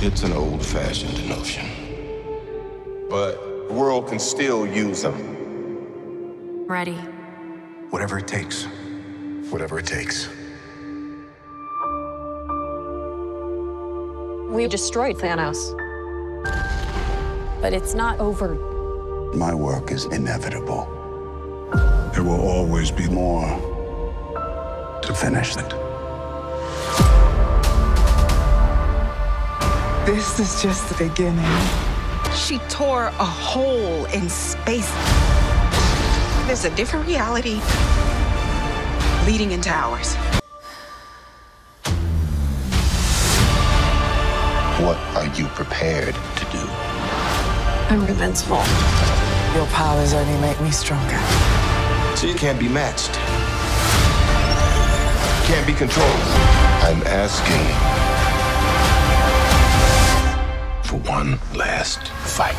It's an old fashioned notion. But the world can still use them. Ready. Whatever it takes. Whatever it takes. We destroyed Thanos. But it's not over. My work is inevitable. There will always be more to finish it. This is just the beginning. She tore a hole in space. There's a different reality leading into ours. What are you prepared to do? I'm invincible. Your powers only make me stronger. So you can't be matched. Can't be controlled. I'm asking for one last fight.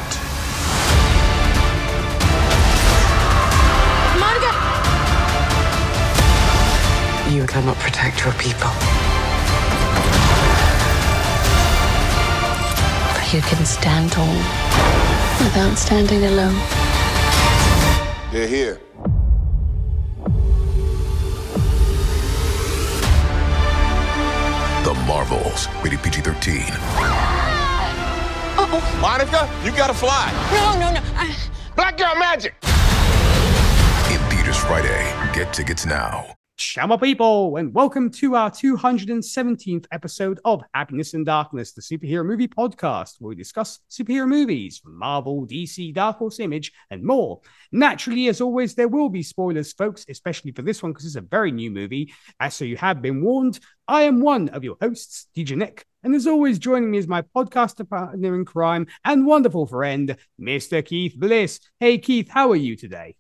Monica! You cannot protect your people. But you can stand tall without standing alone. They're here. The Marvels, rated PG 13. Monica, you gotta fly. No, no, no. I... Black girl magic. In theaters Friday. Get tickets now. Shama people, and welcome to our 217th episode of Happiness in Darkness, the superhero movie podcast, where we discuss superhero movies from Marvel, DC, Dark Horse Image, and more. Naturally, as always, there will be spoilers, folks, especially for this one because it's a very new movie. As so you have been warned, I am one of your hosts, DJ Nik, and as always, joining me is my podcast partner in crime and wonderful friend, Mr. Keith Bliss. Hey, Keith, how are you today?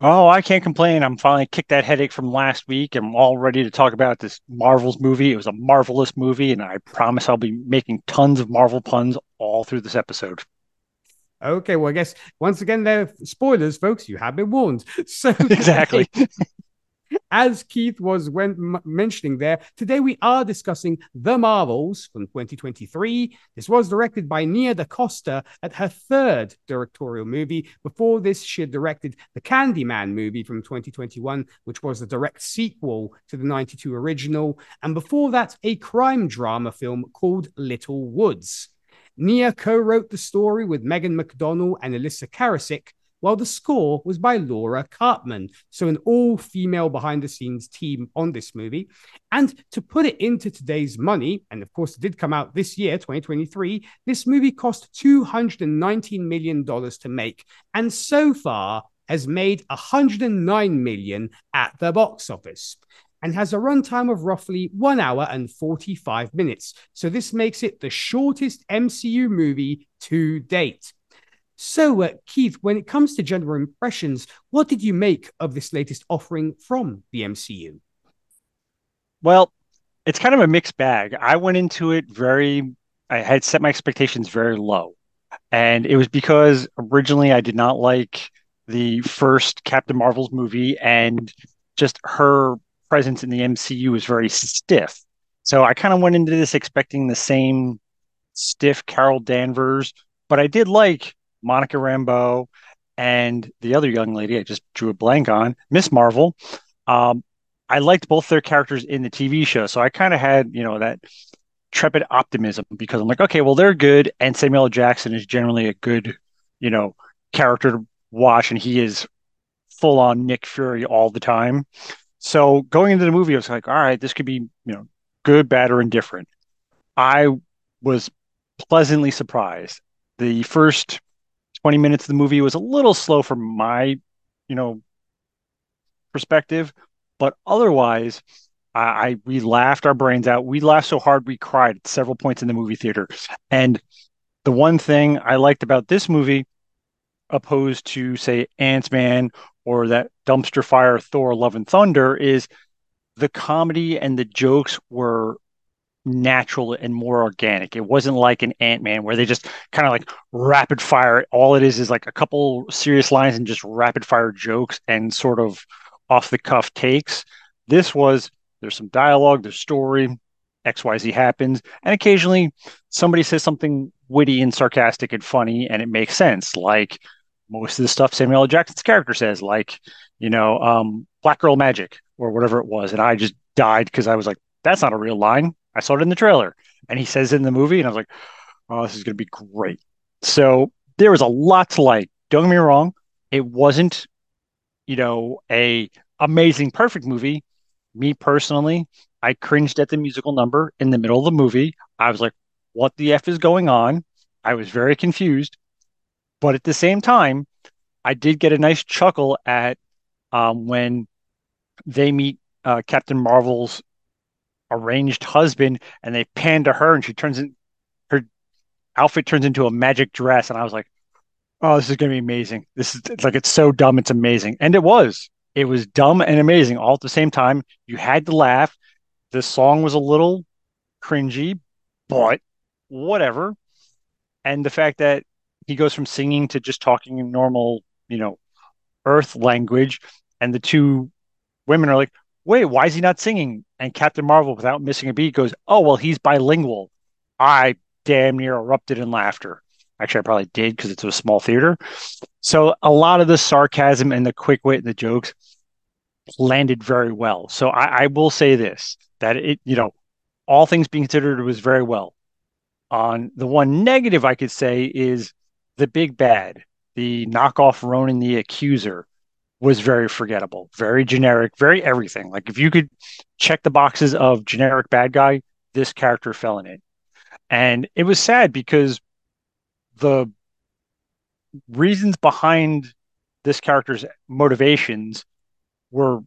Oh, I can't complain. I'm finally kicked that headache from last week. I'm all ready to talk about this Marvel's movie. It was a marvelous movie, and I promise I'll be making tons of Marvel puns all through this episode. Okay, well, I guess once again, there are spoilers, folks. You have been warned. So Exactly. as Keith was when mentioning there, today we are discussing The Marvels from 2023. This was directed by Nia DaCosta at her third directorial movie. Before this, she had directed the Candyman movie from 2021, which was a direct sequel to the 92 original. And before that, a crime drama film called Little Woods. Nia co wrote the story with Megan McDonnell and Elissa Karasik, while the score was by Laura Karpman. So, an all female behind the scenes team on this movie. And to put it into today's money, and of course, it did come out this year, 2023, this movie cost $219 million to make. And so far, has made 109 million at the box office and has a runtime of roughly one hour and 45 minutes. So this makes it the shortest MCU movie to date. So, uh, Keith, when it comes to general impressions, what did you make of this latest offering from the MCU? Well, it's kind of a mixed bag. I went into it very, I had set my expectations very low. And it was because originally I did not like the first Captain Marvel's movie, and just her presence in the MCU was very stiff. So I kind of went into this expecting the same stiff Carol Danvers, but I did like Monica Rambeau and the other young lady I just drew a blank on, Miss Marvel. Um, I liked both their characters in the TV show, so I kind of had you know that trepid optimism because I'm like, okay, well they're good, and Samuel. Jackson is generally a good you know character to watch, and he is full on Nick Fury all the time. So going into the movie, I was like, all right, this could be you know good, bad, or indifferent. I was pleasantly surprised. The first 20 minutes of the movie was a little slow from my, you know, perspective, but otherwise, I, I we laughed our brains out. We laughed so hard we cried at several points in the movie theater. And the one thing I liked about this movie, opposed to say Ant Man or that dumpster fire Thor: Love and Thunder, is the comedy and the jokes were natural and more organic. It wasn't like an Ant Man where they just kind of like rapid fire. All it is is like a couple serious lines and just rapid fire jokes and sort of off the cuff takes. This was there's some dialogue, there's story, XYZ happens. And occasionally somebody says something witty and sarcastic and funny, and it makes sense. Like most of the stuff Samuel L. Jackson's character says, like, you know, um, Black Girl Magic or whatever it was. And I just died because I was like, that's not a real line. I saw it in the trailer. And he says in the movie, and I was like, oh, this is going to be great. So there was a lot to like. Don't get me wrong, it wasn't, you know, a amazing, perfect movie. Me personally, I cringed at the musical number in the middle of the movie. I was like, what the F is going on? I was very confused. But at the same time, I did get a nice chuckle at um, when they meet uh, Captain Marvel's arranged husband and they pan to her and she turns in her outfit turns into a magic dress. And I was like, oh, this is going to be amazing. This is like, it's so dumb. It's amazing. And it was. It was dumb and amazing all at the same time. You had to laugh. The song was a little cringy, but whatever. And the fact that he goes from singing to just talking in normal, you know, earth language, and the two women are like, wait, why is he not singing? And Captain Marvel, without missing a beat, goes, oh, well, he's bilingual. I damn near erupted in laughter. Actually, I probably did because it's a small theater. So a lot of the sarcasm and the quick wit and the jokes landed very well. So I, I will say this that it, you know, all things being considered, it was very well. On the one negative I could say is the big bad, the knockoff Ronan the Accuser was very forgettable, very generic, very everything. Like if you could check the boxes of generic bad guy, this character fell in it. And it was sad because the reasons behind this character's motivations were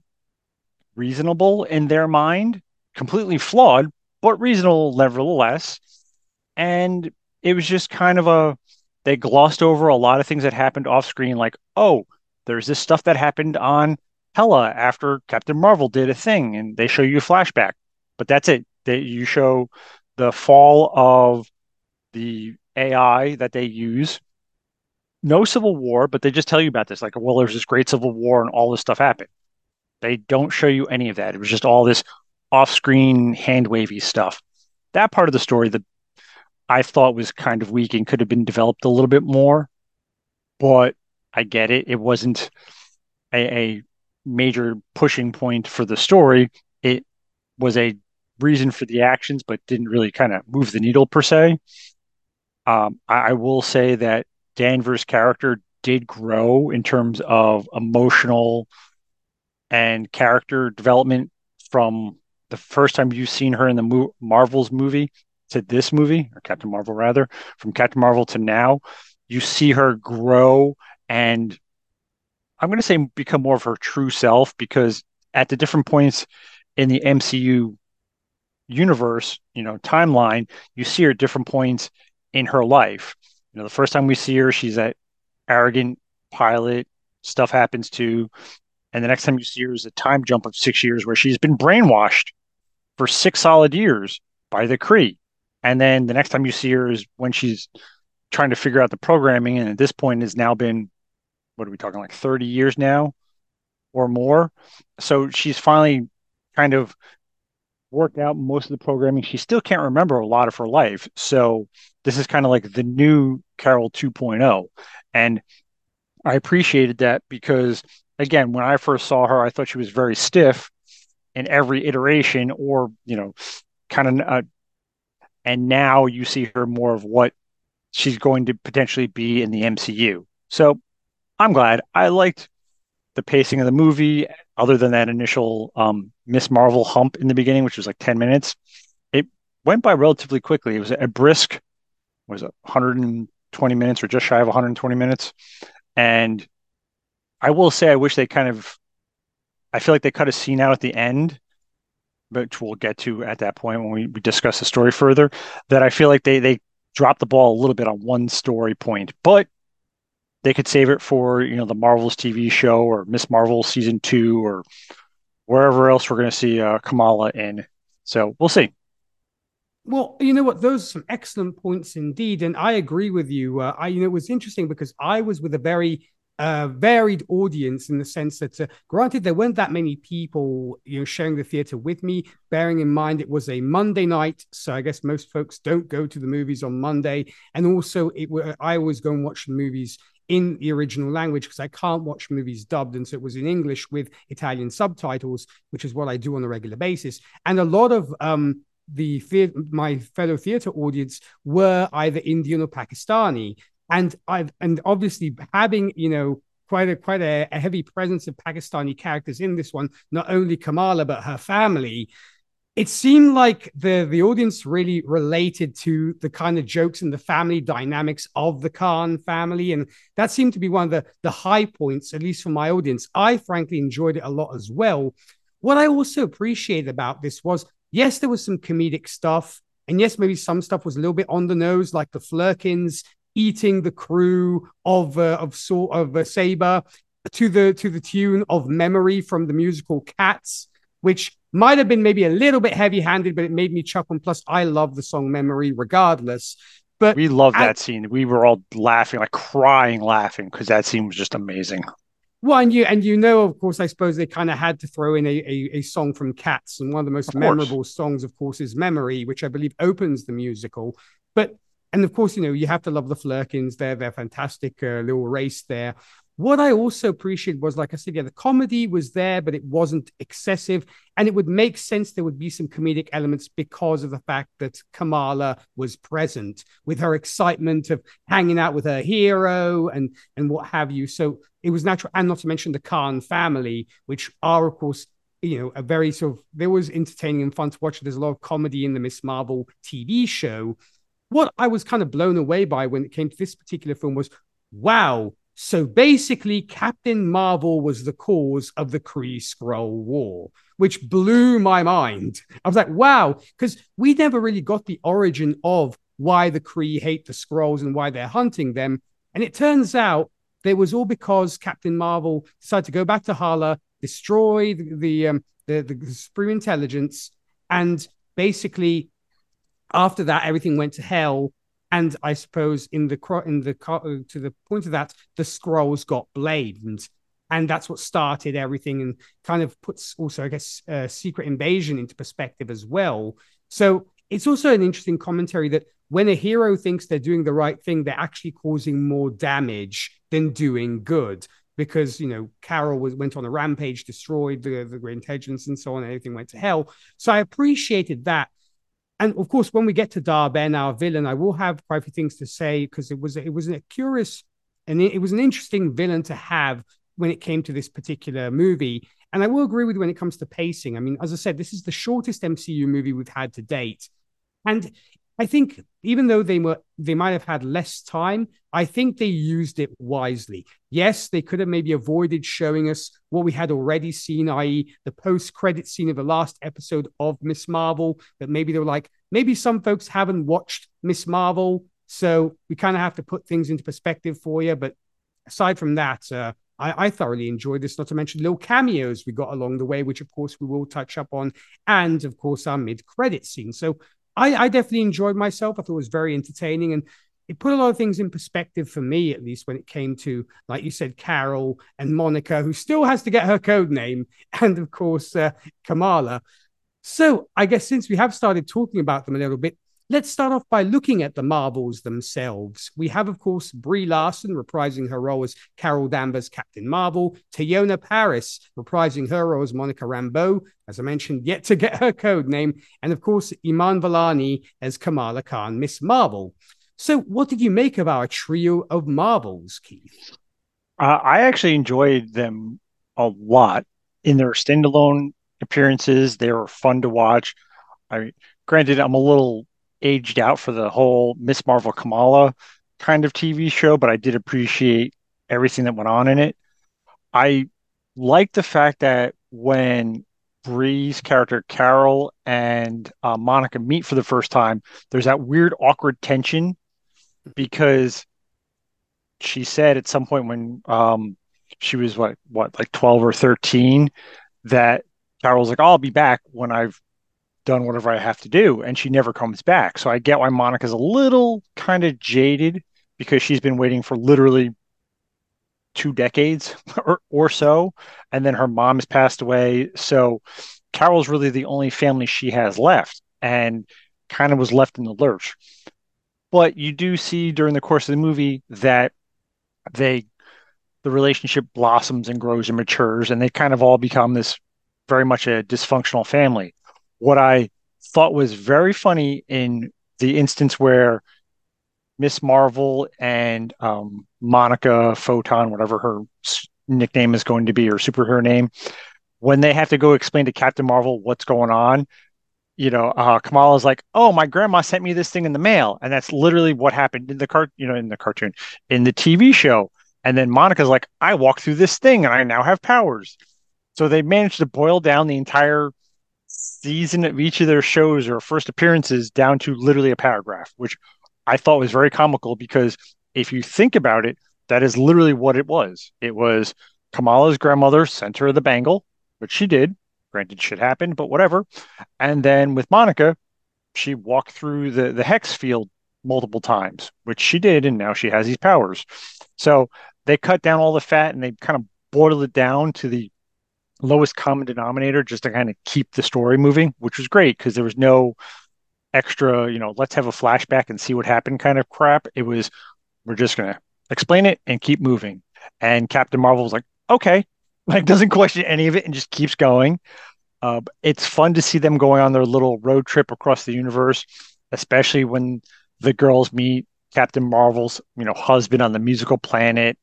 reasonable in their mind, completely flawed, but reasonable nevertheless. And it was just kind of a they glossed over a lot of things that happened off screen, like, oh, there's this stuff that happened on Hala after Captain Marvel did a thing, and they show you a flashback. But that's it. They you show the fall of the AI that they use. No civil war, but they just tell you about this. Like, well, there's this great civil war and all this stuff happened. They don't show you any of that. It was just all this off-screen hand wavy stuff. That part of the story that I thought was kind of weak and could have been developed a little bit more. But I get it. It wasn't a, a major pushing point for the story. It was a reason for the actions, but didn't really kind of move the needle per se. Um, I, I will say that Danvers' character did grow in terms of emotional and character development from the first time you've seen her in the Mo- Marvels movie to this movie, or Captain Marvel rather, from Captain Marvel to now, you see her grow and I'm going to say become more of her true self because at the different points in the MCU universe, you know, timeline, you see her at different points in her life. You know, the first time we see her, she's that arrogant pilot. Stuff happens to, and the next time you see her is a time jump of six years where she's been brainwashed for six solid years by the Kree. And then the next time you see her is when she's trying to figure out the programming, and at this point has now been what are we talking like 30 years now or more. So she's finally kind of worked out most of the programming. She still can't remember a lot of her life. So this is kind of like the new Carol 2.0. And I appreciated that because, again, when I first saw her, I thought she was very stiff in every iteration or, you know, kind of. Uh, and now you see her more of what she's going to potentially be in the MCU. So I'm glad. I liked the pacing of the movie, other than that initial um, Miss Marvel hump in the beginning, which was like 10 minutes. It went by relatively quickly. It was a brisk, was it 120 minutes or just shy of 120 minutes. And I will say, I wish they kind of, I feel like they cut a scene out at the end, which we'll get to at that point when we, we discuss the story further. That I feel like they they dropped the ball a little bit on one story point, but they could save it for you know the Marvels TV show or Miss Marvel season two or wherever else we're going to see uh, Kamala in. So we'll see. Well, you know what? Those are some excellent points indeed, and I agree with you. Uh, I, you know, it was interesting because I was with a very a varied audience in the sense that, uh, granted, there weren't that many people, you know, sharing the theater with me. Bearing in mind it was a Monday night, so I guess most folks don't go to the movies on Monday, and also it I always go and watch the movies in the original language because I can't watch movies dubbed, and so it was in English with Italian subtitles, which is what I do on a regular basis. And a lot of um, the my fellow theater audience were either Indian or Pakistani and I've and obviously having you know quite a quite a, a, heavy presence of Pakistani characters in this one, not only Kamala but her family. It seemed like the the audience really related to the kind of jokes and the family dynamics of the Khan family, and that seemed to be one of the the high points, at least for my audience. I frankly enjoyed it a lot as well. What I also appreciated about this was, yes, there was some comedic stuff, and yes, maybe some stuff was a little bit on the nose, like the Flerkens eating the crew of uh, of sort of uh, Saber to the to the tune of Memory from the musical Cats, which might have been maybe a little bit heavy handed, but it made me chuckle. And plus, I love the song Memory regardless. But we love that scene. We were all laughing, like crying, laughing because that scene was just amazing. Well, and you and you know, of course, I suppose they kind of had to throw in a, a, a, song from Cats, and one of the most of memorable songs, of course, is "Memory," which I believe opens the musical. But and of course, you know, you have to love the Flerkens. They're they're fantastic uh, little race there. What I also appreciated was, like I said, yeah, the comedy was there, but it wasn't excessive. And it would make sense there would be some comedic elements because of the fact that Kamala was present with her excitement of hanging out with her hero and, and what have you. So it was natural. And not to mention the Khan family, which are, of course, you know, a very sort of, there was entertaining and fun to watch. There's a lot of comedy in the Miss Marvel TV show what I was kind of blown away by when it came to this particular film was wow. So basically, Captain Marvel was the cause of the Kree Skrull War, which blew my mind. I was like, wow, because we never really got the origin of why the Kree hate the Skrulls and why they're hunting them. And it turns out it was all because Captain Marvel decided to go back to Hala, destroy the the, um, the, the Supreme Intelligence, and basically after that, everything went to hell. And I suppose in the in the to the point of that, the Skrulls got blamed, and that's what started everything, and kind of puts also, I guess, uh, Secret Invasion into perspective as well. So it's also an interesting commentary that when a hero thinks they're doing the right thing, they're actually causing more damage than doing good. Because you know Carol was, went on a rampage, destroyed the the Intelligence, and so on. And everything went to hell. So I appreciated that and of course, when we get to Dar-Benn, our villain, I will have quite a few things to say because it was it was a curious and it was an interesting villain to have when it came to this particular movie. And I will agree with when it comes to pacing. I mean, as I said, this is the shortest MCU movie we've had to date. And I think even though they were they might have had less time, I think they used it wisely. Yes, they could have maybe avoided showing us what we had already seen, i.e., the post-credit scene of the last episode of Miss Marvel. But maybe they were like, maybe some folks haven't watched Miss Marvel, so we kind of have to put things into perspective for you. But aside from that, uh, I, I, thoroughly enjoyed this, not to mention little cameos we got along the way, which of course we will touch up on, and of course our mid-credit scene. So I, I definitely enjoyed myself. I thought it was very entertaining and it put a lot of things in perspective for me, at least when it came to, like you said, Carol and Monica, who still has to get her code name, and of course, uh, Kamala. So I guess since we have started talking about them a little bit, Let's start off by looking at the Marvels themselves. We have, of course, Brie Larson reprising her role as Carol Danvers, Captain Marvel, Teyonah Parris reprising her role as Monica Rambeau, as I mentioned, yet to get her code name, and of course, Iman Vellani as Kamala Khan, Miss Marvel. So, what did you make of our trio of Marvels, Keith? Uh, I actually enjoyed them a lot in their standalone appearances. They were fun to watch. I granted, I'm a little aged out for the whole Miss Marvel Kamala kind of TV show, but I did appreciate everything that went on in it. I like the fact that when Brie's character Carol and uh, Monica meet for the first time, there's that weird, awkward tension because she said at some point when um, she was what what like 12 or 13 that Carol's like, I'll be back when I've done whatever I have to do, and she never comes back. So I get why Monica's a little kind of jaded because she's been waiting for literally two decades or, or so. And then her mom has passed away. So Carol's really the only family she has left and kind of was left in the lurch. But you do see during the course of the movie that they the relationship blossoms and grows and matures and they kind of all become this very much a dysfunctional family. What I thought was very funny in the instance where Miss Marvel and um, Monica Photon, whatever her nickname is going to be, or superhero name, when they have to go explain to Captain Marvel what's going on, you know, uh, Kamala's like, "Oh, my grandma sent me this thing in the mail," and that's literally what happened in the cart, you know, in the cartoon, in the TV show. And then Monica's like, "I walked through this thing, and I now have powers." So they managed to boil down the entire season of each of their shows or first appearances down to literally a paragraph, which I thought was very comical because if you think about it, that is literally what it was. It was Kamala's grandmother sent her the bangle, which she did. Granted, shit happened, but whatever. And then with Monica, she walked through the, the hex field multiple times, which she did, and now she has these powers. So they cut down all the fat and they kind of boiled it down to the lowest common denominator just to kind of keep the story moving, which was great because there was no extra, you know, let's have a flashback and see what happened kind of crap. It was, we're just going to explain it and keep moving. And Captain Marvel was like, okay, like doesn't question any of it and just keeps going. Uh, it's fun to see them going on their little road trip across the universe, especially when the girls meet Captain Marvel's, you know, husband on the musical planet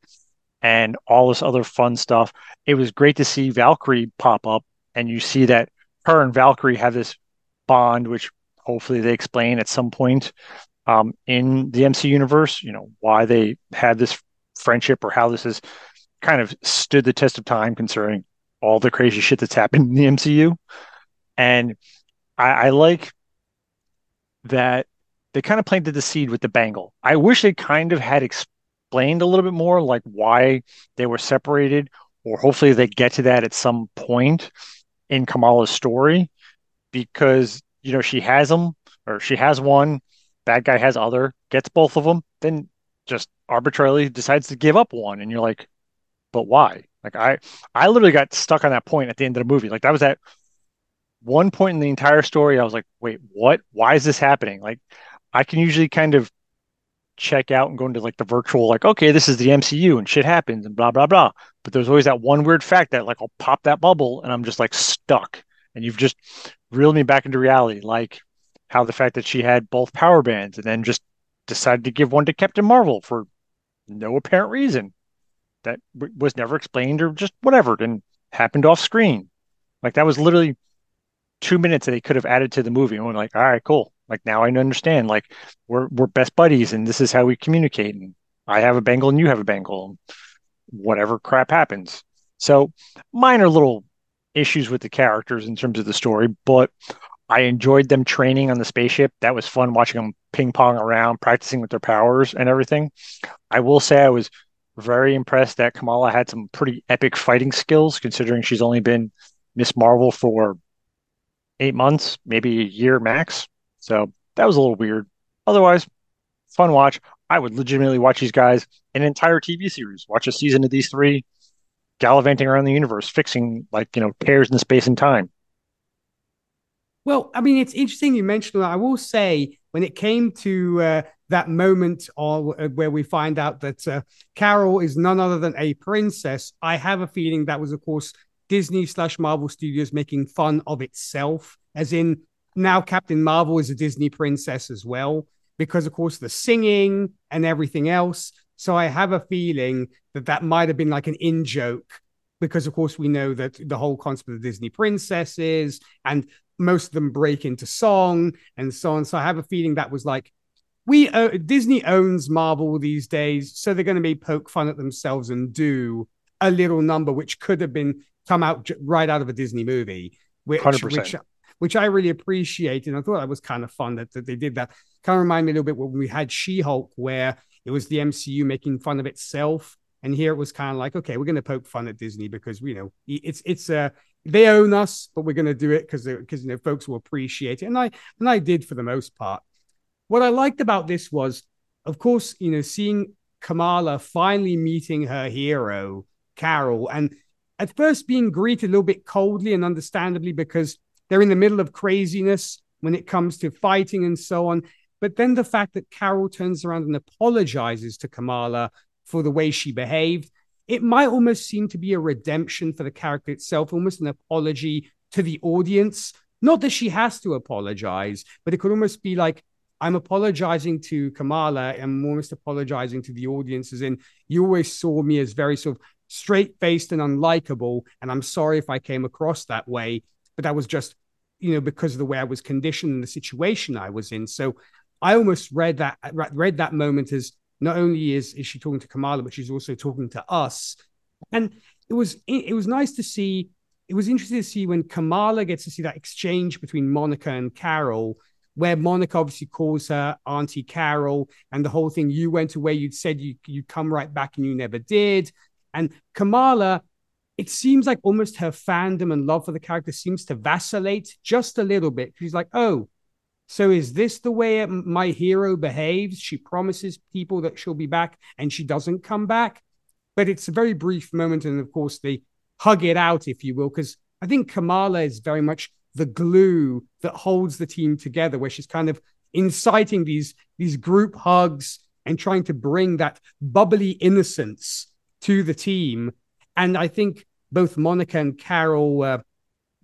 and all this other fun stuff. It was great to see Valkyrie pop up, and you see that her and Valkyrie have this bond, which hopefully they explain at some point um, in the MC universe. You know why they had this friendship or how this has kind of stood the test of time, concerning all the crazy shit that's happened in the MCU. And I, I like that they kind of planted the seed with the bangle. I wish they kind of had explained explained a little bit more, like why they were separated, or hopefully they get to that at some point in Kamala's story, because you know she has them or she has one, bad guy has other, gets both of them, then just arbitrarily decides to give up one, and you're like, but why? Like I, I literally got stuck on that point at the end of the movie. Like that was that one point in the entire story. I was like, wait, what? Why is this happening? Like I can usually kind of check out and go into like the virtual, like, okay, this is the MCU and shit happens and blah, blah, blah. But there's always that one weird fact that like I'll pop that bubble and I'm just like stuck. And you've just reeled me back into reality, like how the fact that she had both power bands and then just decided to give one to Captain Marvel for no apparent reason that w- was never explained or just whatever and happened off screen. Like that was literally two minutes that they could have added to the movie. And we're like, all right, cool. Like now I understand. Like we're we're best buddies, and this is how we communicate. And I have a bangle, and you have a bangle. Whatever crap happens. So minor little issues with the characters in terms of the story, but I enjoyed them training on the spaceship. That was fun watching them ping pong around, practicing with their powers and everything. I will say I was very impressed that Kamala had some pretty epic fighting skills, considering she's only been Miss Marvel for eight months, maybe a year max. So that was a little weird. Otherwise, fun watch. I would legitimately watch these guys an entire TV series, watch a season of these three gallivanting around the universe, fixing like, you know, tears in space and time. Well, I mean, it's interesting you mentioned that. I will say, when it came to uh, that moment uh, where we find out that uh, Carol is none other than a princess, I have a feeling that was, of course, Disney slash Marvel Studios making fun of itself, as in now Captain Marvel is a Disney princess as well, because of course the singing and everything else. So I have a feeling that that might have been like an in joke, because of course we know that the whole concept of Disney princesses and most of them break into song and so on. So I have a feeling that was like we uh, Disney owns Marvel these days, so they're going to be poke fun at themselves and do a little number which could have been come out right out of a Disney movie, which 100%. which which I really appreciate. And I thought that was kind of fun that, that they did that. Kind of remind me a little bit when we had She Hulk, where it was the MCU making fun of itself. And here it was kind of like, okay, we're going to poke fun at Disney because you know it's it's uh they own us, but we're going to do it because because you know folks will appreciate it, and I and I did for the most part. What I liked about this was, of course, you know, seeing Kamala finally meeting her hero, Carol, and at first being greeted a little bit coldly and understandably because they're in the middle of craziness when it comes to fighting and so on. But then the fact that Carol turns around and apologizes to Kamala for the way she behaved, it might almost seem to be a redemption for the character itself, almost an apology to the audience. Not that she has to apologize, but it could almost be like, I'm apologizing to Kamala. I'm almost apologizing to the audience, as in, you always saw me as very sort of straight faced and unlikable. And I'm sorry if I came across that way, but that was just, you know, because of the way I was conditioned and the situation I was in. So I almost read that read that moment as not only is is she talking to Kamala, but she's also talking to us. And it was it was nice to see. It was interesting to see when Kamala gets to see that exchange between Monica and Carol, where Monica obviously calls her Auntie Carol, and the whole thing. You went away. You'd said you you'd come right back, and you never did. And Kamala, it seems like almost her fandom and love for the character seems to vacillate just a little bit. She's like, oh, so is this the way my hero behaves? She promises people that she'll be back and she doesn't come back. But it's a very brief moment. And of course, they hug it out, if you will, because I think Kamala is very much the glue that holds the team together, where she's kind of inciting these, these group hugs and trying to bring that bubbly innocence to the team. And I think both Monica and Carol uh,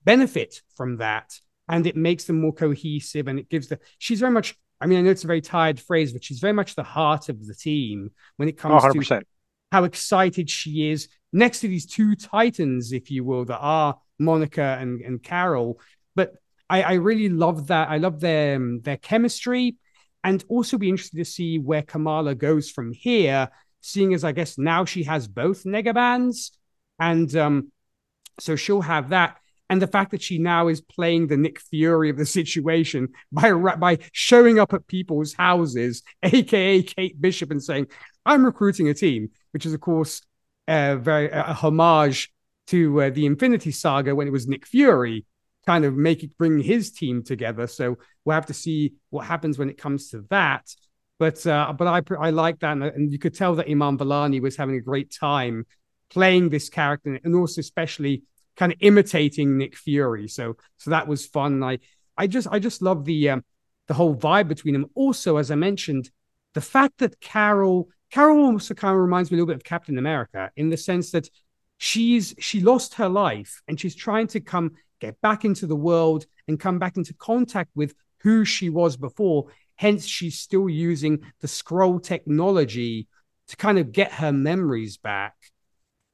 benefit from that and it makes them more cohesive and it gives the she's very much I mean I know it's a very tired phrase but she's very much the heart of the team when it comes oh, to how excited she is. Next to these two titans if you will that are Monica and, and Carol. But I, I really love that. I love their um, their chemistry. And also be interested to see where Kamala goes from here seeing as I guess now she has both negabands and um so she'll have that and the fact that she now is playing the Nick Fury of the situation by by showing up at people's houses, aka Kate Bishop, and saying, "I'm recruiting a team," which is of course a very a homage to uh, the Infinity Saga when it was Nick Fury kind of making bring his team together. So we'll have to see what happens when it comes to that. But uh, but I I like that, and, you could tell that Iman Vellani was having a great time playing this character, and also especially kind of imitating Nick Fury. So so that was fun. I I just I just love the um, the whole vibe between them. Also, as I mentioned, the fact that Carol Carol also kind of reminds me a little bit of Captain America in the sense that she's she lost her life and she's trying to come get back into the world and come back into contact with who she was before. Hence, she's still using the Skrull technology to kind of get her memories back.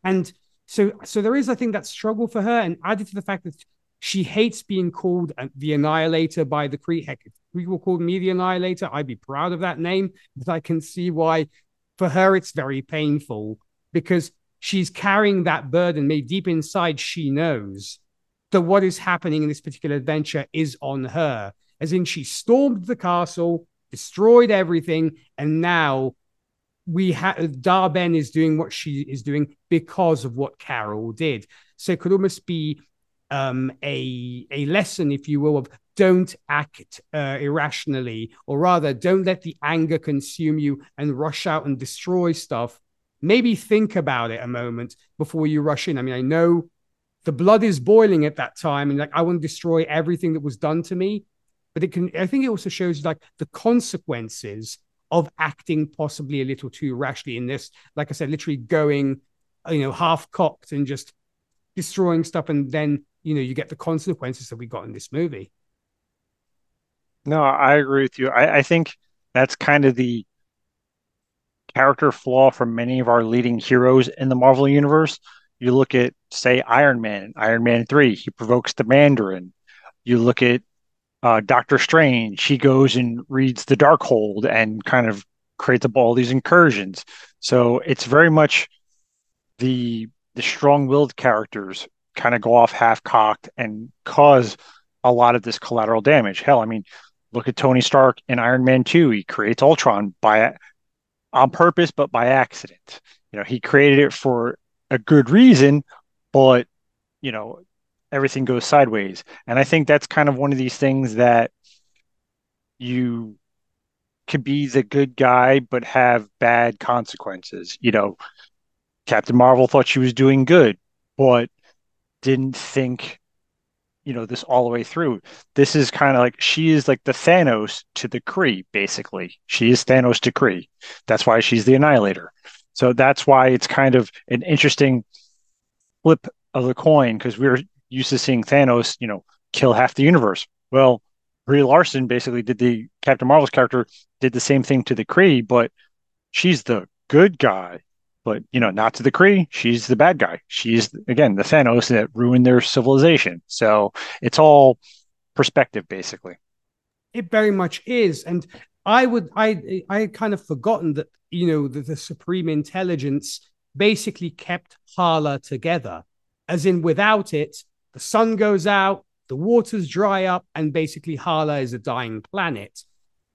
And so, so there is, I think, that struggle for her, and added to the fact that she hates being called uh, the Annihilator by the. Heck, if people called me the Annihilator, I'd be proud of that name. But I can see why, for her, it's very painful because she's carrying that burden. Maybe deep inside, she knows that what is happening in this particular adventure is on her. As in, she stormed the castle, destroyed everything, and now we have Dar-Benn is doing what she is doing because of what Carol did. So it could almost be um, a a lesson, if you will, of don't act uh, irrationally, or rather, don't let the anger consume you and rush out and destroy stuff. Maybe think about it a moment before you rush in. I mean, I know the blood is boiling at that time, and like I want to destroy everything that was done to me. But it can. I think it also shows like the consequences of acting possibly a little too rashly in this. Like I said, literally going, you know, half cocked and just destroying stuff, and then you know you get the consequences that we got in this movie. No, I agree with you. I, I think that's kind of the character flaw for many of our leading heroes in the Marvel universe. You look at, say, Iron Man, Iron Man 3, he provokes the Mandarin. You look at uh, Doctor Strange, he goes and reads the Darkhold and kind of creates all these incursions. So it's very much the the strong-willed characters kind of go off half-cocked and cause a lot of this collateral damage. Hell, I mean, look at Tony Stark in Iron Man 2. He creates Ultron by on purpose, but by accident. You know, he created it for a good reason, but you know, everything goes sideways. And I think that's kind of one of these things that you could be the good guy but have bad consequences. You know, Captain Marvel thought she was doing good, but didn't think you know this all the way through. This is kind of like she is like the Thanos to the Kree, basically. She is Thanos to Kree. That's why she's the Annihilator. So that's why it's kind of an interesting flip of the coin because we're used to seeing Thanos, you know, kill half the universe. Well, Brie Larson basically did the Captain Marvel's character did the same thing to the Kree, but she's the good guy. But you know, not to the Kree. She's the bad guy. She's again the Thanos that ruined their civilization. So it's all perspective, basically. It very much is, and I would I I had kind of forgotten that you know the, the supreme intelligence basically kept Hala together, as in without it, the sun goes out, the waters dry up, and basically Hala is a dying planet.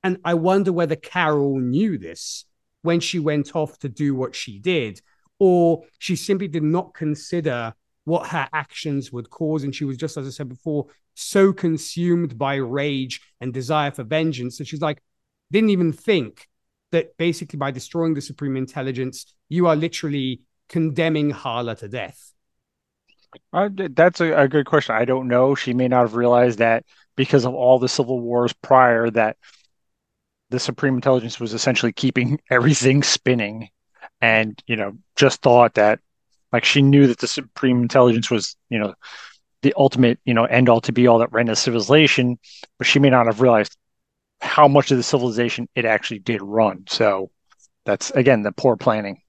And I wonder whether Carol knew this when she went off to do what she did, or she simply did not consider what her actions would cause. And she was just, as I said before, so consumed by rage and desire for vengeance that she's like, didn't even think that basically by destroying the supreme intelligence, you are literally condemning Hala to death. Uh, that's a, a, good question. I don't know. She may not have realized that because of all the civil wars prior that the Supreme Intelligence was essentially keeping everything spinning, and you know just thought that like she knew that the Supreme Intelligence was you know the ultimate you know end all to be all that ran the civilization, but she may not have realized how much of the civilization it actually did run. So that's again the poor planning.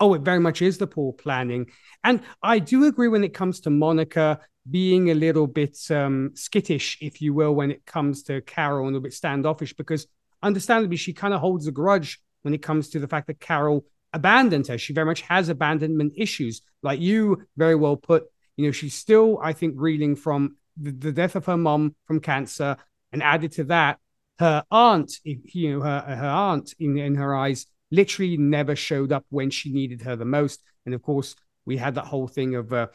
Oh, it very much is the poor planning. And I do agree when it comes to Monica being a little bit um, skittish, if you will, when it comes to Carol, and a little bit standoffish, because understandably, she kind of holds a grudge when it comes to the fact that Carol abandoned her. She very much has abandonment issues. Like you very well put, you know, she's still, I think, reeling from the, the death of her mom from cancer. And added to that, her aunt, you know, her, her aunt in, in her eyes literally never showed up when she needed her the most. And of course, we had that whole thing of, uh,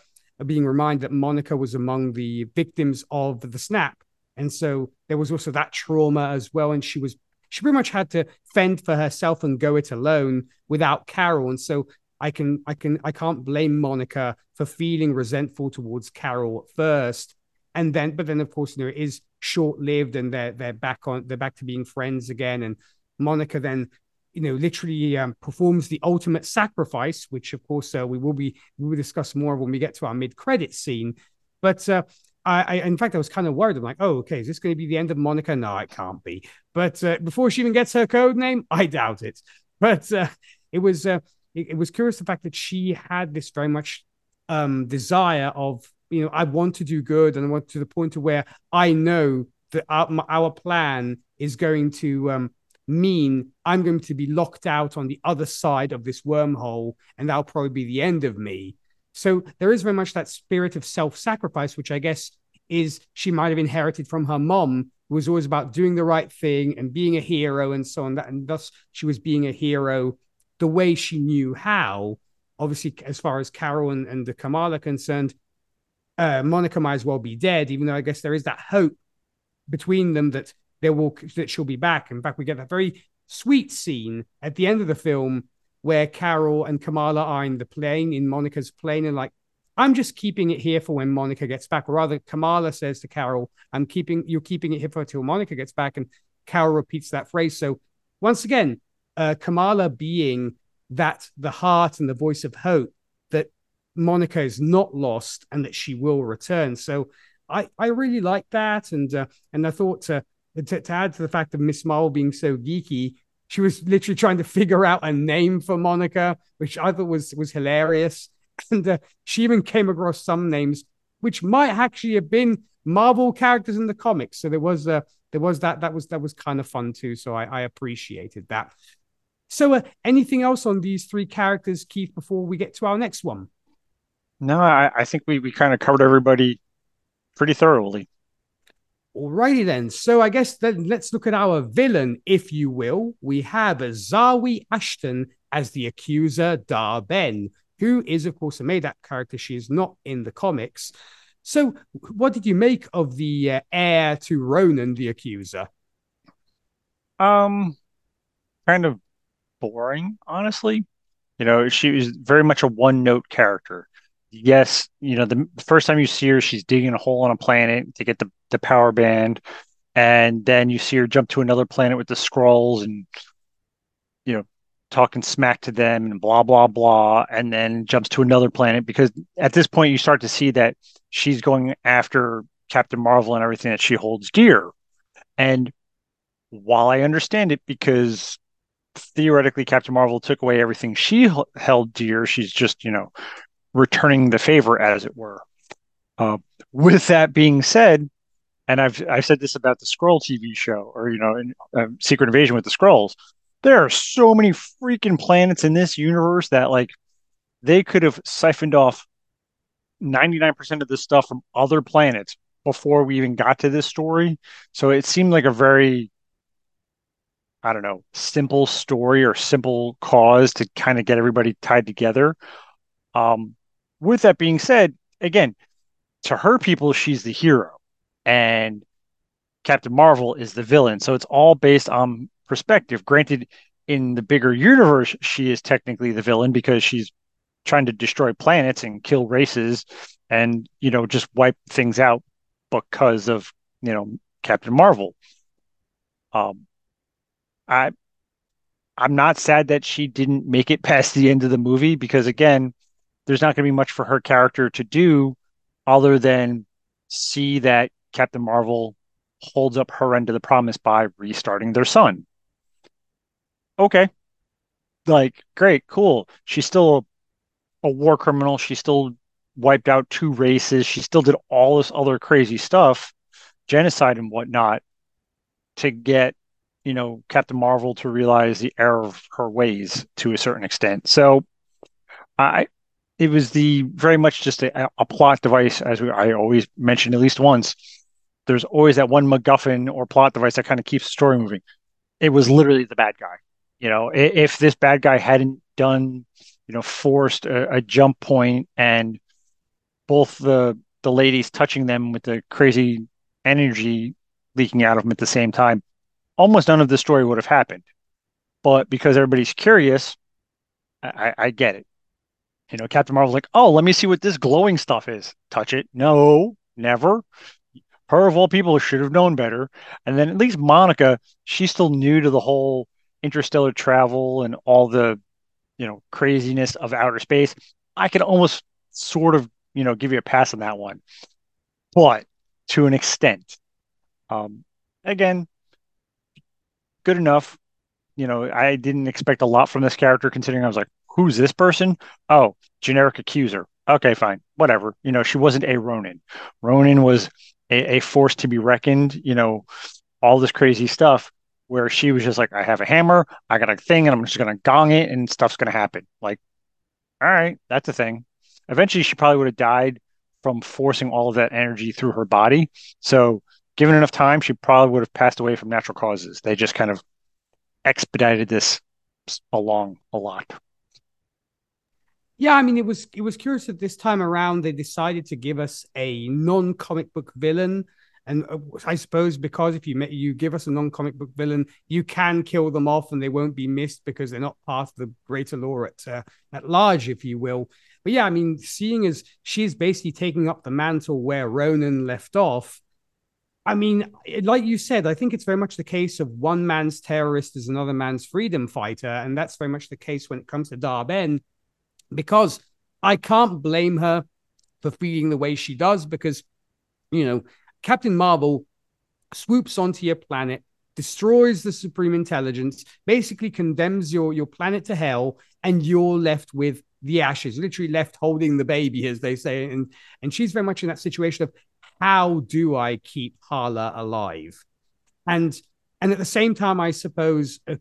being reminded that Monica was among the victims of the snap. And so there was also that trauma as well. And she was she pretty much had to fend for herself and go it alone without Carol. And so I can I can I can't blame Monica for feeling resentful towards Carol at first. And then but then of course you know it is short lived and they're they're back on they're back to being friends again. And Monica then you know literally um, performs the ultimate sacrifice, which of course uh, we will be we will discuss more when we get to our mid credit scene. But uh, I, I, in fact, I was kind of worried. I'm like, oh, okay, is this going to be the end of Monica? No, it can't be. But uh, before she even gets her code name, I doubt it. But uh, it was uh, it, it, was curious the fact that she had this very much um, desire of you know I want to do good and I want to the point to where I know that our, our plan is going to um, mean I'm going to be locked out on the other side of this wormhole, and that'll probably be the end of me. So there is very much that spirit of self-sacrifice, which I guess is she might have inherited from her mom, who was always about doing the right thing and being a hero and so on. That and thus she was being a hero the way she knew how. Obviously, as far as Carol and, and the Kamala are concerned, uh, Monica might as well be dead, even though I guess there is that hope between them that will that she'll be back. In fact, we get that very sweet scene at the end of the film where Carol and Kamala are in the plane, in Monica's plane, and like, I'm just keeping it here for when Monica gets back. Or rather, Kamala says to Carol, I'm keeping you're keeping it here for until Monica gets back. And Carol repeats that phrase. So once again, uh, Kamala being that the heart and the voice of hope that Monica is not lost and that she will return. So I, I really like that. And uh, and I thought uh, to, to add to the fact of Miss Marvel being so geeky, she was literally trying to figure out a name for Monica, which I thought was was hilarious. And uh, she even came across some names which might actually have been Marvel characters in the comics. So there was uh, there was that that was that was kind of fun too. So I, I appreciated that. So uh, anything else on these three characters, Keith, before we get to our next one? No, I, I think we we kind of covered everybody pretty thoroughly. Alrighty then. So I guess then let's look at our villain, if you will. We have Zawe Ashton as the accuser, Dar-Benn, who is, of course, a made up character. She is not in the comics. So, what did you make of the uh, heir to Ronan, the accuser? Um, kind of boring, honestly. You know, she was very much a one note character. Yes, you know, the first time you see her, she's digging a hole on a planet to get the, the power band. And then you see her jump to another planet with the Skrulls and, you know, talking smack to them and blah, blah, blah. And then jumps to another planet because at this point, you start to see that she's going after Captain Marvel and everything that she holds dear. And while I understand it, because theoretically Captain Marvel took away everything she held dear. She's just, you know, returning the favor, as it were. Uh, with that being said, and I've I've said this about the Skrull TV show, or you know, in, uh, Secret Invasion with the Skrulls. There are so many freaking planets in this universe that like they could have siphoned off 99% of this stuff from other planets before we even got to this story. So it seemed like a very I don't know, simple story or simple cause to kind of get everybody tied together. Um, with that being said, again, to her people, she's the hero, and Captain Marvel is the villain. So it's all based on perspective. Granted, in the bigger universe, she is technically the villain because she's trying to destroy planets and kill races and, you know, just wipe things out because of, you know, Captain Marvel. Um, I I'm not sad that she didn't make it past the end of the movie because again, there's not going to be much for her character to do other than see that Captain Marvel holds up her end of the promise by restarting their son. Okay. Like, great, cool. She's still a, a war criminal. She still wiped out two races. She still did all this other crazy stuff, genocide and whatnot, to get you know Captain Marvel to realize the error of her ways to a certain extent. So I it was the very much just a, a plot device as we, I always mention at least once. There's always that one MacGuffin or plot device that kind of keeps the story moving. It was literally the bad guy. You know, if, if this bad guy hadn't done, you know, forced a, a jump point and both the the ladies touching them with the crazy energy leaking out of them at the same time, almost none of the story would have happened. But because everybody's curious, I, I get it. You know, Captain Marvel's like, oh, let me see what this glowing stuff is. Touch it. No, never. Her of all people should have known better. And then at least Monica, she's still new to the whole interstellar travel and all the, you know, craziness of outer space. I can almost sort of, you know, give you a pass on that one. But to an extent. Um, again, good enough. You know, I didn't expect a lot from this character considering I was like, who's this person? Oh, generic accuser. Okay, fine. Whatever. You know, she wasn't a Ronan. Ronan was a, a force to be reckoned, you know, all this crazy stuff where she was just like, I have a hammer, I got a thing, and I'm just gonna gong it and stuff's gonna happen. Like, all right, that's a thing. Eventually she probably would have died from forcing all of that energy through her body. So given enough time, she probably would have passed away from natural causes. They just kind of expedited this along a lot. Yeah, I mean, it was it was curious that this time around they decided to give us a non-comic book villain, and uh, I suppose because if you you give us a non-comic book villain, you can kill them off and they won't be missed because they're not part of the greater lore at uh, at large, if you will. But yeah, I mean, seeing as she's basically taking up the mantle where Ronan left off, I mean, like you said, I think it's very much the case of one man's terrorist is another man's freedom fighter. And that's very much the case when it comes to Dar-Benn, because I can't blame her for feeling the way she does, because, you know, Captain Marvel swoops onto your planet, destroys the supreme intelligence, basically condemns your, your planet to hell, and you're left with the ashes, literally left holding the baby, as they say. And and she's very much in that situation of how do I keep Hala alive? And and at the same time, I suppose uh,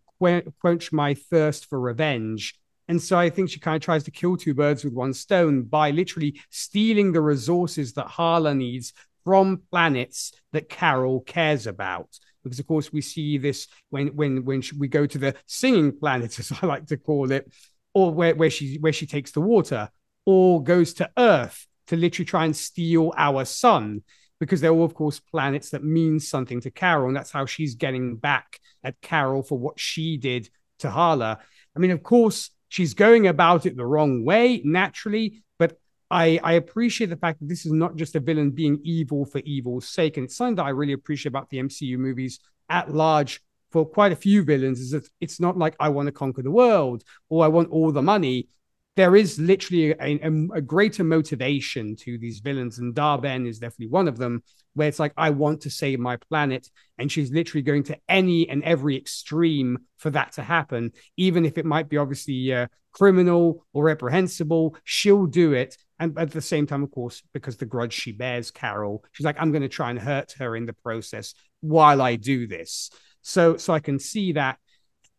quench my thirst for revenge. And so I think she kind of tries to kill two birds with one stone by literally stealing the resources that Hala needs from planets that Carol cares about. Because of course we see this when when when we go to the singing planets, as I like to call it, or where, where she where she takes the water, or goes to Earth to literally try and steal our sun. because they're all, of course, planets that mean something to Carol, and that's how she's getting back at Carol for what she did to Hala. I mean, of course, she's going about it the wrong way naturally, but I, I appreciate the fact that this is not just a villain being evil for evil's sake. And it's something that I really appreciate about the MCU movies at large for quite a few villains is that it's not like I want to conquer the world or I want all the money. There is literally a, a, a greater motivation to these villains, and Dar-Benn is definitely one of them, where it's like, I want to save my planet. And she's literally going to any and every extreme for that to happen, even if it might be obviously uh, criminal or reprehensible, she'll do it. And at the same time, of course, because the grudge she bears Carol, she's like, I'm going to try and hurt her in the process while I do this. So so I can see that.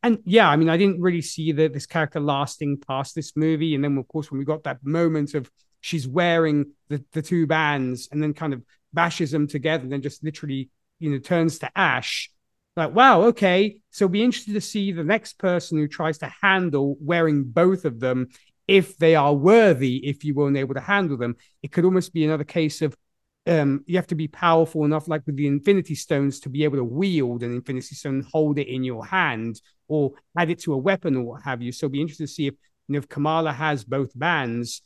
And yeah, I mean, I didn't really see the, this character lasting past this movie. And then, of course, when we got that moment of she's wearing the, the two bands and then kind of bashes them together and then just literally, you know, turns to ash. Like, wow, okay. So be interested to see the next person who tries to handle wearing both of them if they are worthy, if you weren't able to handle them. It could almost be another case of um, you have to be powerful enough, like with the Infinity Stones, to be able to wield an Infinity Stone, hold it in your hand, or add it to a weapon, or what have you. So, be interested to see if you know, if Kamala has both bands,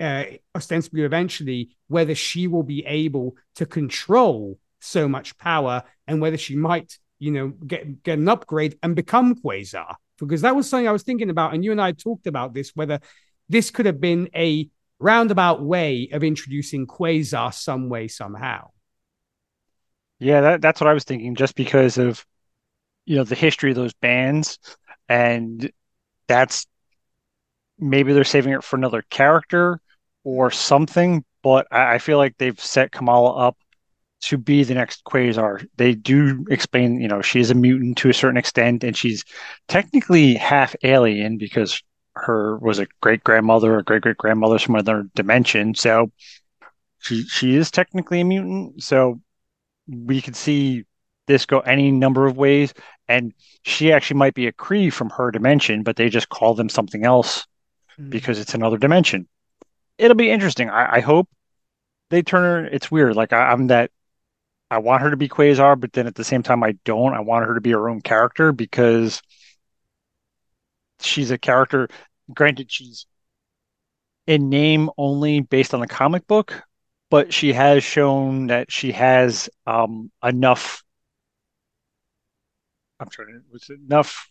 uh, ostensibly eventually, whether she will be able to control so much power, and whether she might, you know, get get an upgrade and become Quasar. Because that was something I was thinking about, and you and I talked about this, whether this could have been a roundabout way of introducing Quasar some way, somehow. Yeah, that, that's what I was thinking, just because of you know the history of those bands, and that's maybe they're saving it for another character or something. But I, I feel like they've set Kamala up to be the next Quasar. They do explain, you know, she is a mutant to a certain extent, and she's technically half alien because her was a great grandmother or great great grandmother from another dimension. So she she is technically a mutant. So we could see this go any number of ways. And she actually might be a Kree from her dimension, but they just call them something else mm. because it's another dimension. It'll be interesting. I, I hope they turn her. It's weird. Like I, I'm that I want her to be Quasar, but then at the same time I don't. I want her to be her own character because she's a character. Granted, she's in name only based on the comic book, but she has shown that she has um, enough. I'm trying to was enough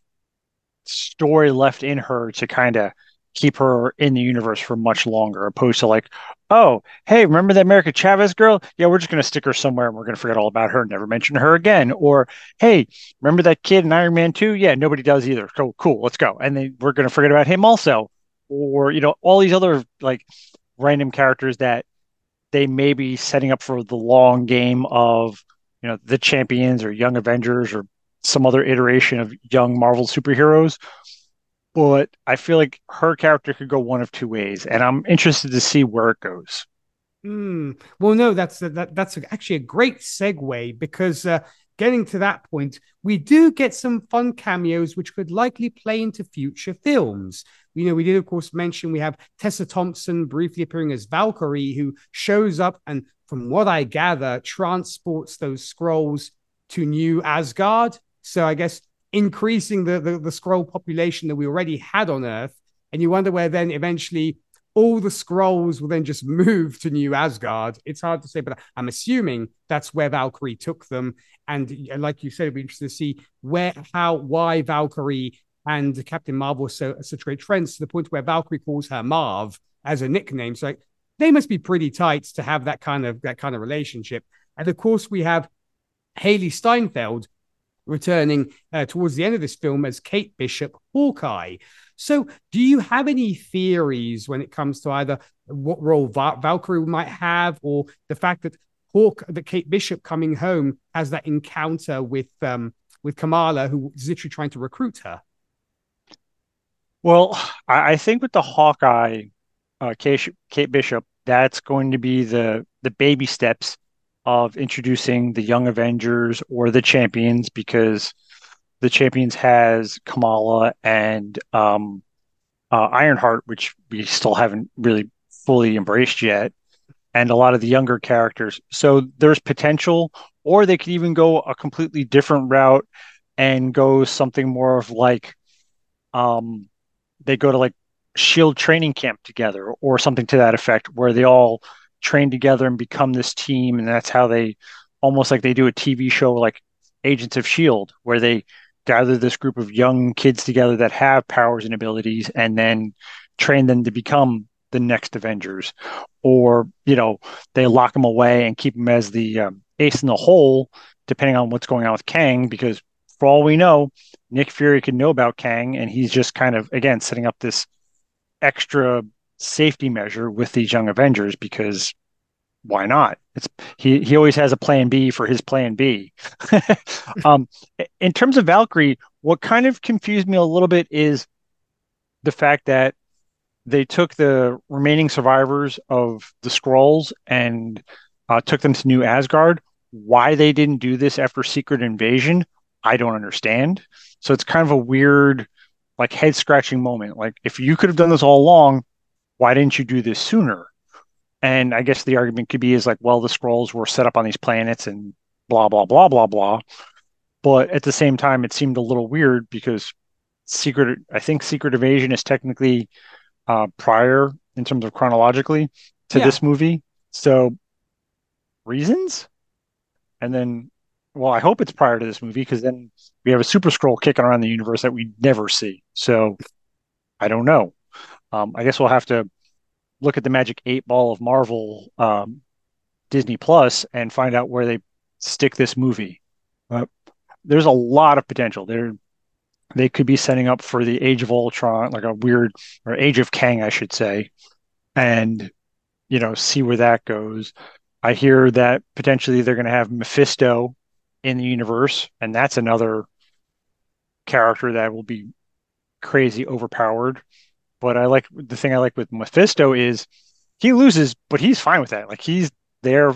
story left in her to kind of keep her in the universe for much longer, opposed to like, oh, hey, remember that America Chavez girl? Yeah, we're just going to stick her somewhere and we're going to forget all about her and never mention her again. Or, hey, remember that kid in Iron Man 2? Yeah, nobody does either. So cool, let's go. And then we're going to forget about him also. Or, you know, all these other like random characters that they may be setting up for the long game of, you know, the champions or young Avengers or some other iteration of young Marvel superheroes but I feel like her character could go one of two ways, and I'm interested to see where it goes. Mm. Well, no, that's a, that, that's actually a great segue because uh, getting to that point, we do get some fun cameos which could likely play into future films. You know, we did of course mention we have Tessa Thompson briefly appearing as Valkyrie, who shows up and, from what I gather, transports those Skrulls to New Asgard. So I guess increasing the, the, the Skrull population that we already had on Earth. And you wonder where then eventually all the Skrulls will then just move to New Asgard. It's hard to say, but I'm assuming that's where Valkyrie took them. And, and like you said, it'd be interesting to see where, how, why Valkyrie and Captain Marvel are so, such great friends to the point where Valkyrie calls her Marv as a nickname. So like, they must be pretty tight to have that kind of that kind of relationship. And of course, we have Hailee Steinfeld, returning uh, towards the end of this film as Kate Bishop Hawkeye. So, do you have any theories when it comes to either what role Val- Valkyrie might have, or the fact that Hawk, that Kate Bishop coming home has that encounter with um, with Kamala, who is literally trying to recruit her? Well, I think with the Hawkeye, uh, Kate, Kate Bishop, that's going to be the the baby steps of introducing the Young Avengers or the Champions because the Champions has Kamala and um, uh, Ironheart, which we still haven't really fully embraced yet. and a lot of the younger characters. So there's potential, or they could even go a completely different route and go something more of like, um, they go to like Shield training camp together or something to that effect, where they all train together and become this team, and that's how they almost like they do a TV show like Agents of Shield, where they gather this group of young kids together that have powers and abilities, and then train them to become the next Avengers, or you know they lock them away and keep them as the um, ace in the hole, depending on what's going on with Kang. Because for all we know, Nick Fury could know about Kang, and he's just kind of again setting up this extra safety measure with these young Avengers because why not? It's he he always has a plan B for his plan B. um, in terms of Valkyrie, what kind of confused me a little bit is the fact that they took the remaining survivors of the Skrulls and uh, took them to New Asgard. Why they didn't do this after Secret Invasion, I don't understand. So it's kind of a weird, like head scratching moment. Like if you could have done this all along, why didn't you do this sooner? And I guess the argument could be is like, well, the Skrulls were set up on these planets and blah blah blah blah blah. But at the same time, it seemed a little weird because Secret, I think Secret Invasion is technically uh, prior in terms of chronologically to yeah. this movie. So reasons, and then well, I hope it's prior to this movie because then we have a Super Skrull kicking around the universe that we never see. So I don't know. Um, I guess we'll have to look at the magic eight ball of Marvel, um, Disney Plus, and find out where they stick this movie. Uh, there's a lot of potential. There they could be setting up for the Age of Ultron, like a weird or Age of Kang, I should say, and you know see where that goes. I hear that potentially they're going to have Mephisto in the universe, and that's another character that will be crazy overpowered. But I like the thing I like with Mephisto is he loses, but he's fine with that. Like he's there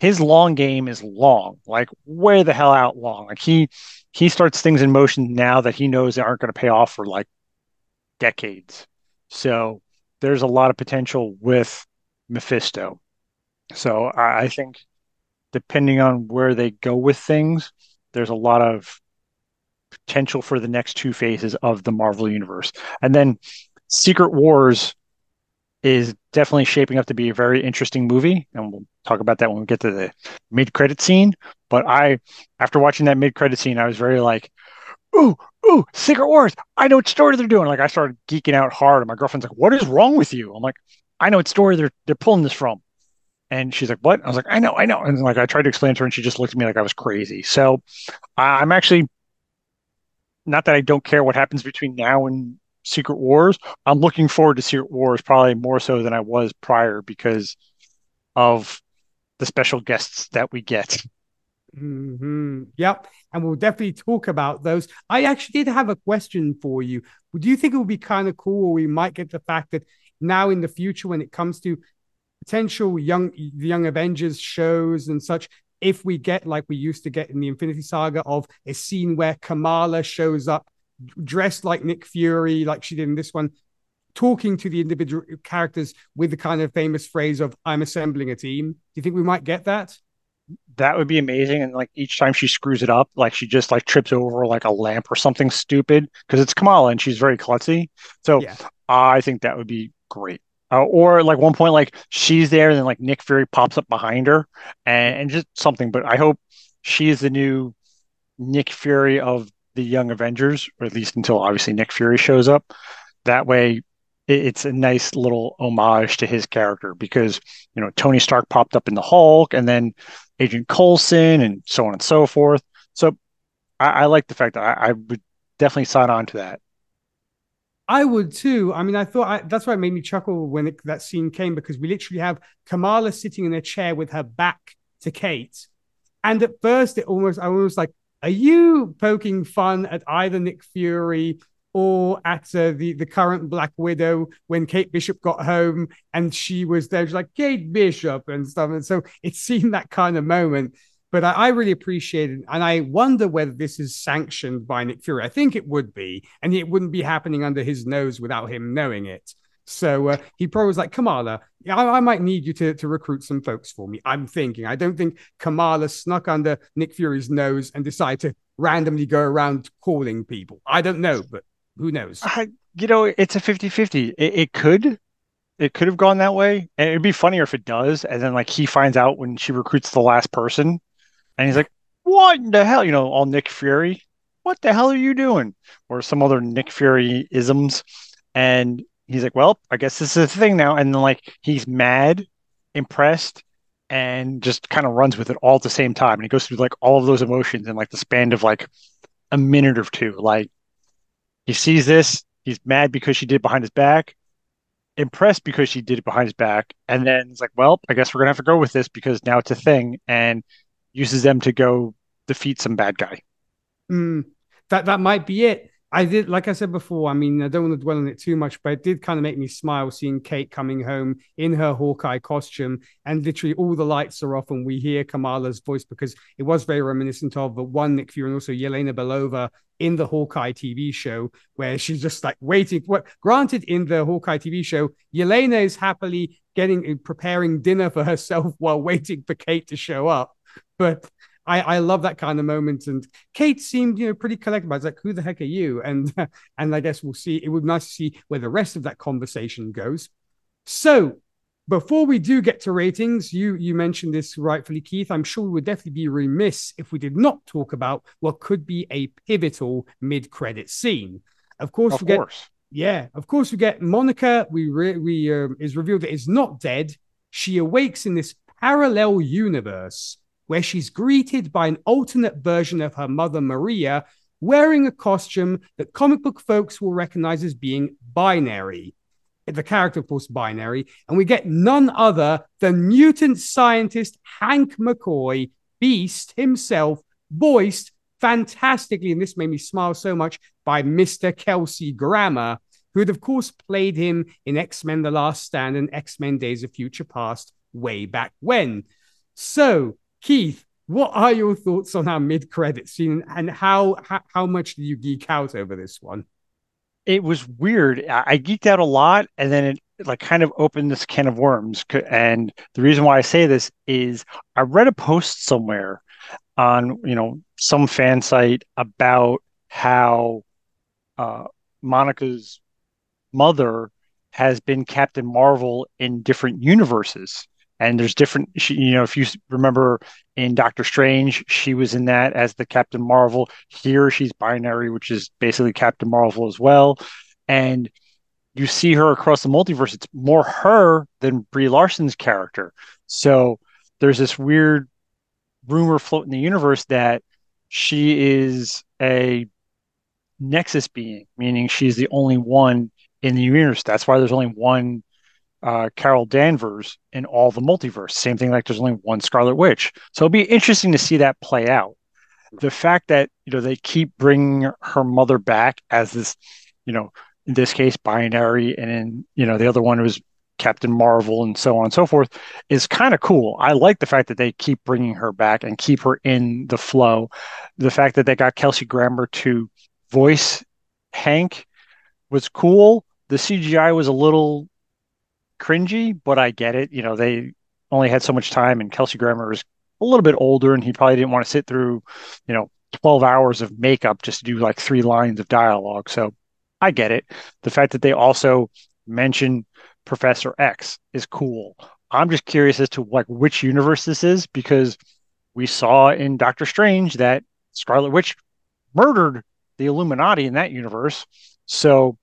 his long game is long, like way the hell out long. Like he he starts things in motion now that he knows they aren't going to pay off for like decades. So there's a lot of potential with Mephisto. So I, I think depending on where they go with things, there's a lot of potential for the next two phases of the Marvel universe. And then Secret Wars is definitely shaping up to be a very interesting movie, and we'll talk about that when we get to the mid-credit scene. But I, after watching that mid-credit scene, I was very like, "Ooh, ooh, Secret Wars! I know what story they're doing." Like I started geeking out hard, and my girlfriend's like, "What is wrong with you?" I'm like, "I know what story they're they're pulling this from." And she's like, "What?" I was like, "I know, I know." And like I tried to explain to her, and she just looked at me like I was crazy. So I'm actually not that I don't care what happens between now and Secret Wars. I'm looking forward to Secret Wars probably more so than I was prior because of the special guests that we get. Mm-hmm. Yep. And we'll definitely talk about those. I actually did have a question for you. Do you think it would be kind of cool or we might get the fact that now in the future, when it comes to potential young young Avengers shows and such, if we get like we used to get in the Infinity Saga of a scene where Kamala shows up dressed like Nick Fury, like she did in this one, talking to the individual characters with the kind of famous phrase of "I'm assembling a team." Do you think we might get that? That would be amazing. And like each time she screws it up, like she just like trips over like a lamp or something stupid because it's Kamala and she's very klutzy. So yeah. I think that would be great. Uh, or like one point, like she's there and then like Nick Fury pops up behind her and, and just something. But I hope she's the new Nick Fury of the Young Avengers, or at least until obviously Nick Fury shows up. That way, it's a nice little homage to his character because you know Tony Stark popped up in the Hulk, and then Agent Coulson, and so on and so forth. So I, I like the fact that I, I, would definitely sign on to that. I would too. I mean, I thought I, that's why it made me chuckle when it, that scene came because we literally have Kamala sitting in a chair with her back to Kate, and at first it almost I was like, are you poking fun at either Nick Fury or at uh, the the current Black Widow when Kate Bishop got home and she was there, she's like Kate Bishop and stuff, and so it seemed that kind of moment. But I, I really appreciate it, and I wonder whether this is sanctioned by Nick Fury. I think it would be, and it wouldn't be happening under his nose without him knowing it. So uh, he probably was like, Kamala, I, I, might need you to, to recruit some folks for me. I'm thinking. I don't think Kamala snuck under Nick Fury's nose and decided to randomly go around calling people. I don't know, but who knows? I, you know, it's a 50 50. It, it could. It could have gone that way. And it'd be funnier if it does. And then, like, he finds out when she recruits the last person and he's like, what in the hell? You know, all Nick Fury. What the hell are you doing? Or some other Nick Fury isms. And he's like, well, I guess this is a thing now. And then like he's mad, impressed, and just kind of runs with it all at the same time. And he goes through like all of those emotions in like the span of like a minute or two. Like he sees this, he's mad because she did behind his back, impressed because she did it behind his back, and then it's like, well, I guess we're gonna have to go with this because now it's a thing, and uses them to go defeat some bad guy. Mm, that that might be it. I did, like I said before, I mean, I don't want to dwell on it too much, but it did kind of make me smile seeing Kate coming home in her Hawkeye costume and literally all the lights are off and we hear Kamala's voice because it was very reminiscent of the one Nick Fury and also Yelena Belova in the Hawkeye TV show where she's just like waiting. Granted, in the Hawkeye TV show, Yelena is happily getting preparing dinner for herself while waiting for Kate to show up. But I, I love that kind of moment. And Kate seemed, you know, pretty collected. I was like, who the heck are you? And and I guess we'll see. It would be nice to see where the rest of that conversation goes. So before we do get to ratings, you you mentioned this rightfully, Keith. I'm sure we would definitely be remiss if we did not talk about what could be a pivotal mid-credit scene. Of course, of we course. get yeah, of course we get Monica. We re- we um, is revealed that is not dead. She awakes in this parallel universe where she's greeted by an alternate version of her mother, Maria, wearing a costume that comic book folks will recognize as being binary. The character, of course, binary. And we get none other than mutant scientist Hank McCoy, Beast himself, voiced fantastically, and this made me smile so much, by Mr. Kelsey Grammer, who had, of course, played him in X Men The Last Stand and X Men Days of Future Past way back when. So, Keith, what are your thoughts on our mid-credit scene and how, how how much do you geek out over this one? It was weird. I geeked out a lot, and then it like kind of opened this can of worms. And the reason why I say this is I read a post somewhere on you know some fan site about how uh, Monica's mother has been Captain Marvel in different universes and there's different she, you know if you remember in doctor strange she was in that as the captain marvel. Here she's binary which is basically captain marvel as well. And you see her across the multiverse. It's more her than brie larson's character. So there's this weird rumor floating in the universe that she is a nexus being meaning she's the only one in the universe. That's why there's only one uh, Carol Danvers in all the multiverse. Same thing, like there's only one Scarlet Witch. So it'll be interesting to see that play out. The fact that you know they keep bringing her mother back as this, you know, in this case binary, and in you know the other one was Captain Marvel, and so on and so forth, is kind of cool. I like the fact that they keep bringing her back and keep her in the flow. The fact that they got Kelsey Grammer to voice Hank was cool. The CGI was a little cringy, but I get it. You know, they only had so much time, and Kelsey Grammer is a little bit older, and he probably didn't want to sit through, you know, 12 hours of makeup just to do like three lines of dialogue. So I get it. The fact that they also mention Professor X is cool. I'm just curious as to like which universe this is because we saw in Doctor Strange that Scarlet Witch murdered the Illuminati in that universe. So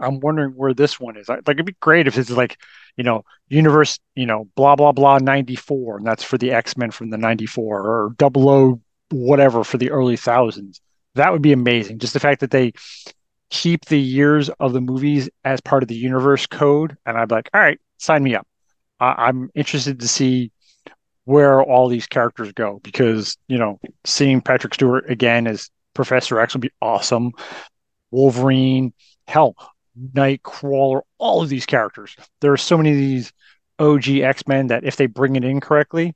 I'm wondering where this one is. Like, it'd be great if it's like, you know, universe, you know, blah blah blah 94, and that's for the X Men from the 94, or double O whatever for the early thousands. That would be amazing. Just the fact that they keep the years of the movies as part of the universe code, and I'd be like, all right, sign me up. I'm interested to see where all these characters go because you know, seeing Patrick Stewart again as Professor X would be awesome. Wolverine, hell, Nightcrawler, all of these characters. There are so many of these OG X Men that if they bring it in correctly,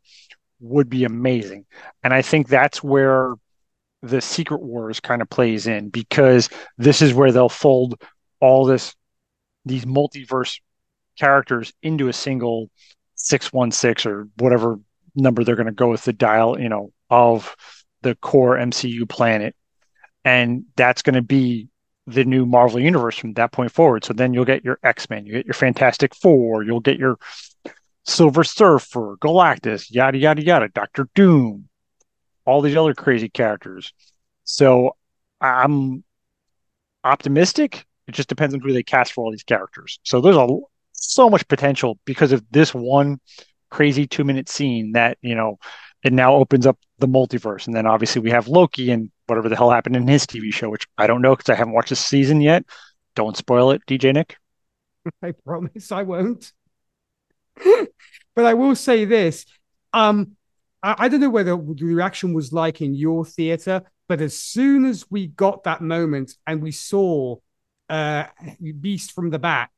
would be amazing. And I think that's where the Secret Wars kind of plays in because this is where they'll fold all this these multiverse characters into a single 616 or whatever number they're going to go with the dial, you know, of the core MCU planet. And that's going to be the new Marvel universe from that point forward. So then you'll get your X Men, you get your Fantastic Four, you'll get your Silver Surfer, Galactus, yada, yada, yada, Doctor Doom, all these other crazy characters. So I'm optimistic. It just depends on who they cast for all these characters. So there's a so much potential because of this one crazy two minute scene that you know it now opens up the multiverse. And then obviously we have loki and whatever the hell happened in his tv show which i don't know because i haven't watched this season yet. Don't spoil it DJ Nik. I promise i won't. But i will say this um I, I don't know whether the reaction was like in your theater but as soon as we got that moment and we saw uh beast from the back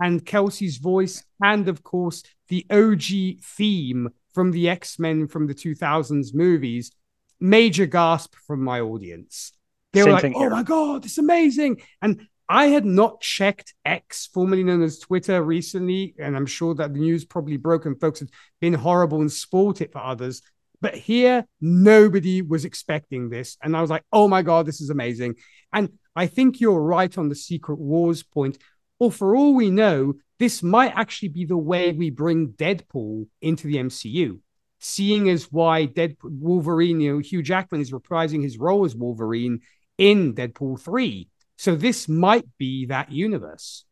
and Kelsey's voice, and of course, the OG theme from the X Men from the 2000s movies. Major gasp from my audience. They Same were like, oh here. my God, it's amazing. And I had not checked X, formerly known as Twitter, recently, and I'm sure that the news probably broke and folks had been horrible and spoiled it for others. But here, nobody was expecting this. And I was like, oh my God, this is amazing. And I think you're right on the Secret Wars point or for all we know, this might actually be the way we bring Deadpool into the MCU. Seeing as why Deadpool Wolverine, you know, Hugh Jackman is reprising his role as Wolverine in Deadpool 3. So this might be that universe.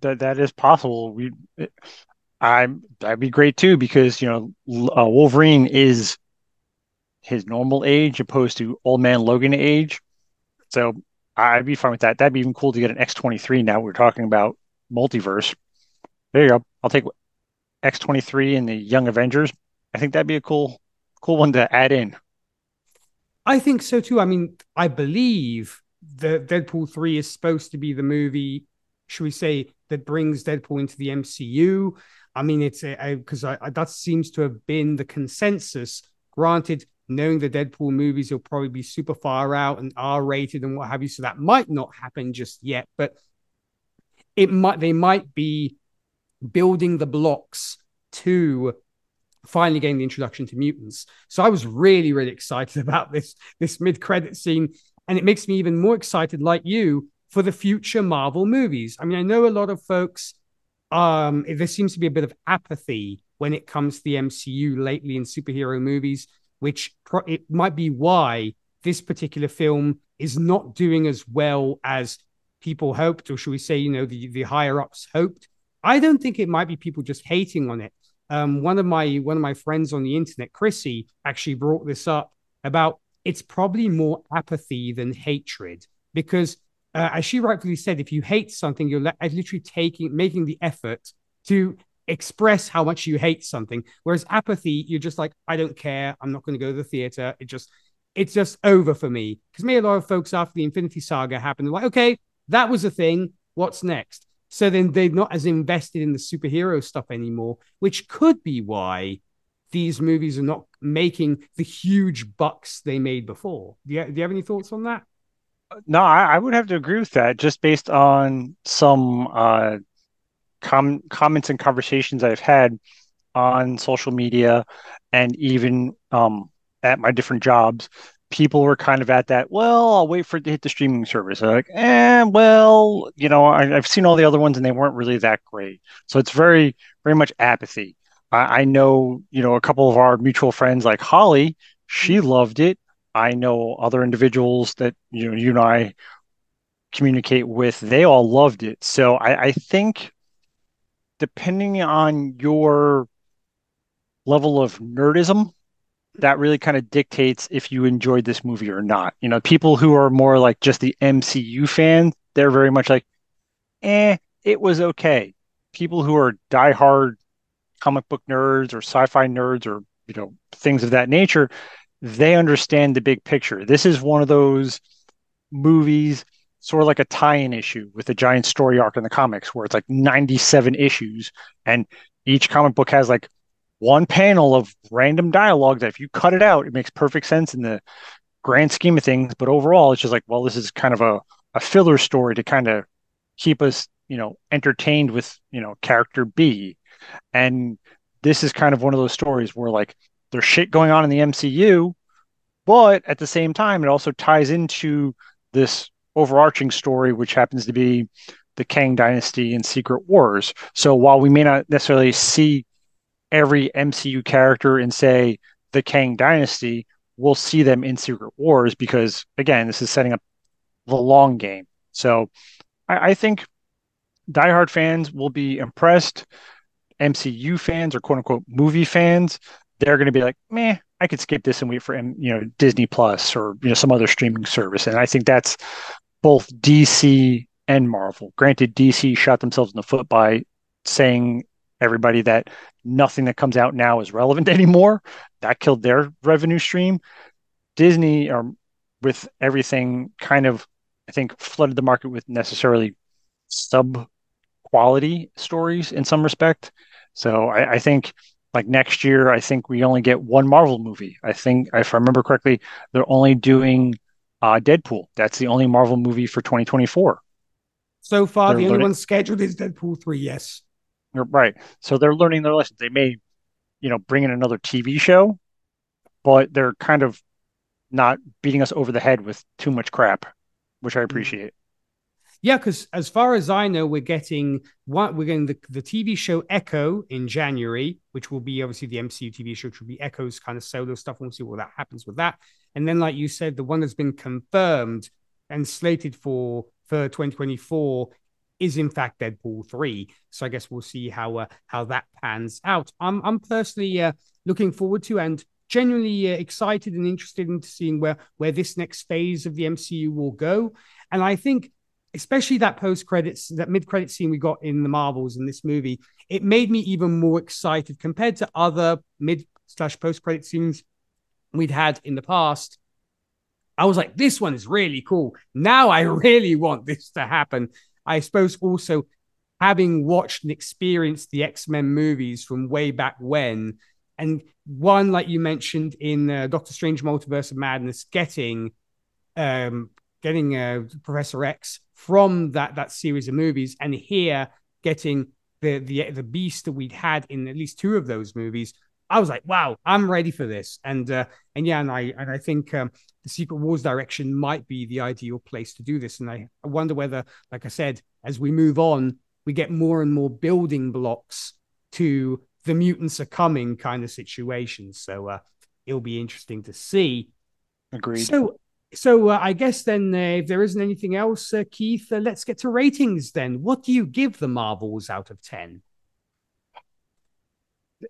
That that is possible. We I that'd be great too because you know uh, Wolverine is his normal age opposed to old man Logan age. So I'd be fine with that. That'd be even cool to get an X23 now. We're talking about multiverse. There you go. I'll take X23 and the Young Avengers. I think that'd be a cool, cool one to add in. I think so too. I mean, I believe that Deadpool 3 is supposed to be the movie, should we say, that brings Deadpool into the MCU. I mean, it's because that seems to have been the consensus. Granted, knowing the Deadpool movies will probably be super far out and R rated and what have you. So that might not happen just yet, but it might they might be building the blocks to finally getting the introduction to mutants. So I was really, really excited about this this mid-credit scene. And it makes me even more excited, like you, for the future Marvel movies. I mean, I know a lot of folks um there seems to be a bit of apathy when it comes to the MCU lately in superhero movies which pro- it might be why this particular film is not doing as well as people hoped, or should we say, you know, the, the higher ups hoped. I don't think it might be people just hating on it. Um, one of my one of my friends on the internet, Chrissy, actually brought this up about it's probably more apathy than hatred because, uh, as she rightfully said, if you hate something, you're literally taking making the effort to express how much you hate something. Whereas apathy, you're just like, I don't care. I'm not going to go to the theater. It just, it's just over for me. Because me, a lot of folks after the Infinity Saga happened, like, okay, that was a thing. What's next? So then they're not as invested in the superhero stuff anymore, which could be why these movies are not making the huge bucks they made before. Do you, do you have any thoughts on that? No, I, I, would have to agree with that just based on some uh, com- comments and conversations I've had on social media and even um, at my different jobs, people were kind of at that. Well, I'll wait for it to hit the streaming service. They're like, eh, well, you know, I, have seen all the other ones and they weren't really that great. So it's very, very much apathy. I, I know, you know, a couple of our mutual friends like Holly, she loved it. I know other individuals that you know you and I communicate with, they all loved it. So I, I think depending on your level of nerdism, that really kind of dictates if you enjoyed this movie or not. You know, people who are more like just the MCU fans, they're very much like, eh, it was okay. People who are diehard comic book nerds or sci-fi nerds or you know things of that nature, they understand the big picture. This is one of those movies sort of like a tie-in issue with a giant story arc in the comics where it's like 97 issues and each comic book has like one panel of random dialogue that if you cut it out it makes perfect sense in the grand scheme of things. But overall it's just like well this is kind of a, a filler story to kind of keep us you know entertained with you know character B, and this is kind of one of those stories where like there's shit going on in the MCU, but at the same time it also ties into this overarching story, which happens to be the Kang Dynasty and Secret Wars. So while we may not necessarily see every MCU character in say the Kang Dynasty, we'll see them in Secret Wars because again, this is setting up the long game. So I, I think diehard fans will be impressed. MCU fans or quote unquote movie fans, they're going to be like, meh, I could skip this and wait for you know Disney Plus or you know some other streaming service. And I think that's both DC and Marvel. Granted, DC shot themselves in the foot by saying everybody that nothing that comes out now is relevant anymore. That killed their revenue stream. Disney, or um, with everything, kind of, I think, flooded the market with necessarily sub quality stories in some respect. So I, I, think like next year, I think we only get one Marvel movie. I think if I remember correctly, they're only doing uh, Deadpool. That's the only Marvel movie for 2024. So far, they're the only learning... one scheduled is Deadpool 3, yes. Right. So they're learning their lessons. They may, you know, bring in another TV show, but they're kind of not beating us over the head with too much crap, which I mm. appreciate. Yeah, because as far as I know, we're getting what we're getting the, the TV show Echo in January, which will be obviously the MCU TV show, which will be Echo's kind of solo stuff. We'll see what that happens with that. And then, like you said, the one that's been confirmed and slated for for 2024 is in fact Deadpool 3. So I guess we'll see how uh, how that pans out. I'm I'm personally uh, looking forward to and genuinely uh, excited and interested into seeing where where this next phase of the MCU will go. And I think especially that post credits, that mid credit scene we got in the Marvels in this movie, it made me even more excited compared to other mid slash post credit scenes we'd had in the past. I was like, this one is really cool. Now I really want this to happen. I suppose also having watched and experienced the X Men movies from way back when, and one like you mentioned in uh, Doctor Strange Multiverse of Madness, getting um, getting uh, Professor X from that that series of movies, and here getting the the the beast that we'd had in at least two of those movies. I was like, wow, I'm ready for this, and uh, and yeah, and I and I think um, the Secret Wars direction might be the ideal place to do this. And I, I wonder whether, like I said, as we move on, we get more and more building blocks to the mutants are coming kind of situations. So uh, it'll be interesting to see. Agreed. So so uh, I guess then, uh, if there isn't anything else, uh, Keith, uh, let's get to ratings. Then, what do you give the Marvels out of ten?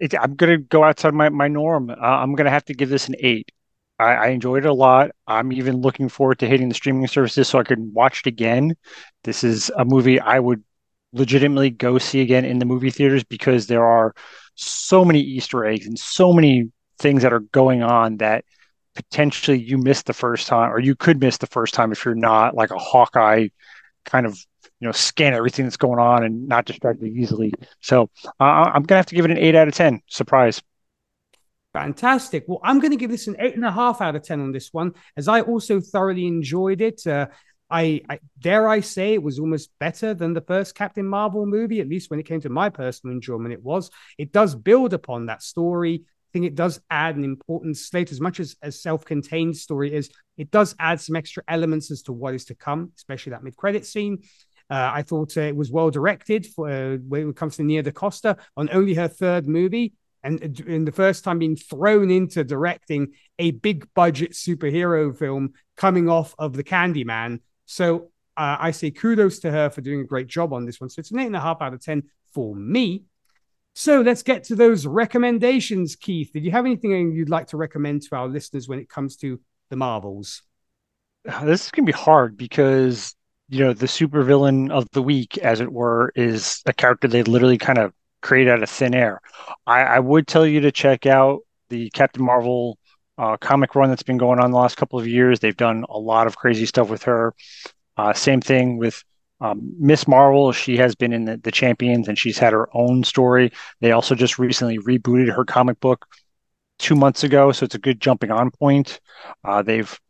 It, I'm gonna go outside my my norm. Uh, I'm gonna have to give this an eight. I, I, enjoyed it a lot. I'm even looking forward to hitting the streaming services so I can watch it again. This is a movie I would legitimately go see again in the movie theaters because there are so many Easter eggs and so many things that are going on that potentially you missed the first time, or you could miss the first time if you're not like a Hawkeye kind of you know scan everything that's going on and not distracted easily. So uh, I'm gonna have to give it an eight out of ten. Surprise. Fantastic. Well, I'm going to give this an eight and a half out of 10 on this one, as I also thoroughly enjoyed it. Uh, I, I, dare I say it was almost better than the first Captain Marvel movie, at least when it came to my personal enjoyment. It was. It does build upon that story I think it does add an important slate as much as as self-contained story is it does add some extra elements as to what is to come especially that mid-credit scene uh, I thought uh, it was well directed for uh, when it comes to Nia DaCosta on only her third movie, and uh, in the first time being thrown into directing a big budget superhero film coming off of the Candyman. So uh, I say kudos to her for doing a great job on this one. So it's an eight and a half out of ten for me. So let's get to those recommendations, Keith. Did you have anything you'd like to recommend to our listeners when it comes to the Marvels? This is going to be hard because, you know, the supervillain of the week, as it were, is a character they literally kind of create out of thin air. I, I would tell you to check out the Captain Marvel uh, comic run that's been going on the last couple of years. They've done a lot of crazy stuff with her. Uh, same thing with um, Miss Marvel, she has been in the, the, Champions and she's had her own story. They also just recently rebooted her comic book two months ago, so it's a good jumping on point. Uh, they've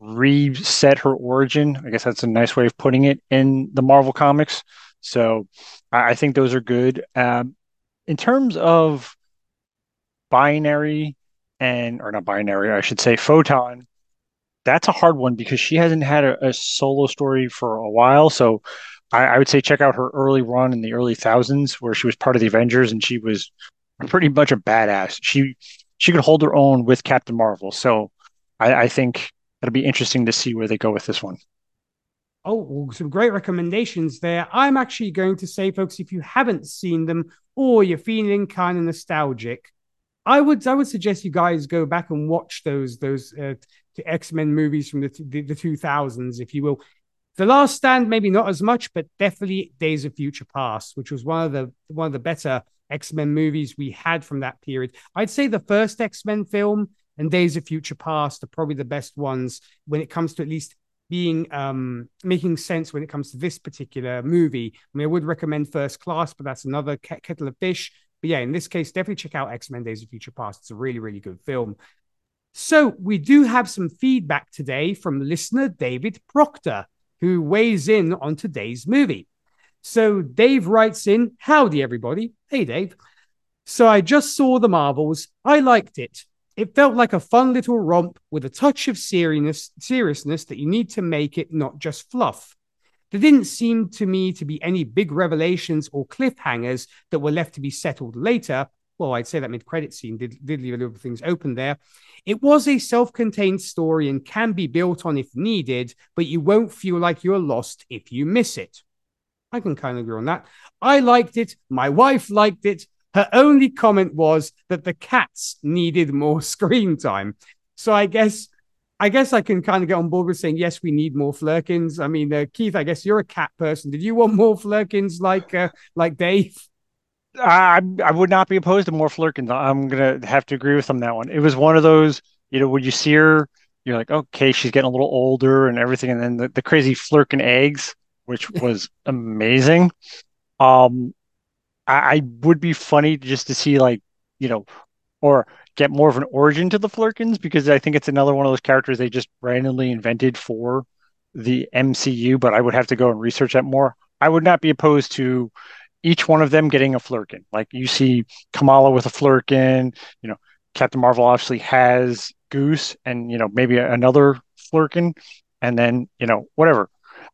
reset her origin. I guess that's a nice way of putting it in the Marvel comics. So I, I think those are good. Um, in terms of binary and or not binary, I should say photon. That's a hard one because she hasn't had a, a solo story for a while. So I, I, would say check out her early run in the early thousands where she was part of the Avengers and she was pretty much a badass. She she could hold her own with Captain Marvel. So I, I think it'll be interesting to see where they go with this one. Oh, well, some great recommendations there. I'm actually going to say, folks, if you haven't seen them or you're feeling kind of nostalgic, I would I would suggest you guys go back and watch those those uh, X Men movies from the, the the 2000s, if you will. The Last Stand, maybe not as much, but definitely Days of Future Past, which was one of the one of the better X Men movies we had from that period. I'd say the first X Men film and Days of Future Past are probably the best ones when it comes to at least being um making sense when it comes to this particular movie. I mean, I would recommend First Class, but that's another kettle of fish. But yeah, in this case, definitely check out X Men Days of Future Past. It's a really, really good film. So we do have some feedback today from listener David Proctor, who weighs in on today's movie. So Dave writes in, Howdy, everybody. Hey, Dave. So I just saw The Marvels. I liked it. It felt like a fun little romp with a touch of seriousness, seriousness that you need to make it not just fluff. There didn't seem to me to be any big revelations or cliffhangers that were left to be settled later. Well, I'd say that mid credit scene did, did leave a little things open there. It was a self contained story and can be built on if needed, but you won't feel like you're lost if you miss it. I can kind of agree on that. I liked it. My wife liked it. Her only comment was that the cats needed more screen time. So I guess I guess I can kind of get on board with saying yes, we need more Flerkens. I mean, uh, Keith, I guess you're a cat person. Did you want more Flerkens like uh, like Dave? I I would not be opposed to more Flerkens. I'm gonna have to agree with him that one. It was one of those, you know, when you see her, you're like, okay, she's getting a little older and everything, and then the, the crazy Flerken eggs, which was amazing. Um, I, I would be funny just to see like, you know, or get more of an origin to the Flerkens because I think it's another one of those characters they just randomly invented for the MCU, but I would have to go and research that more. I would not be opposed to each one of them getting a Flerken. Like you see Kamala with a Flerken, you know, Captain Marvel obviously has Goose and, you know, maybe another Flerken, and then, you know, whatever.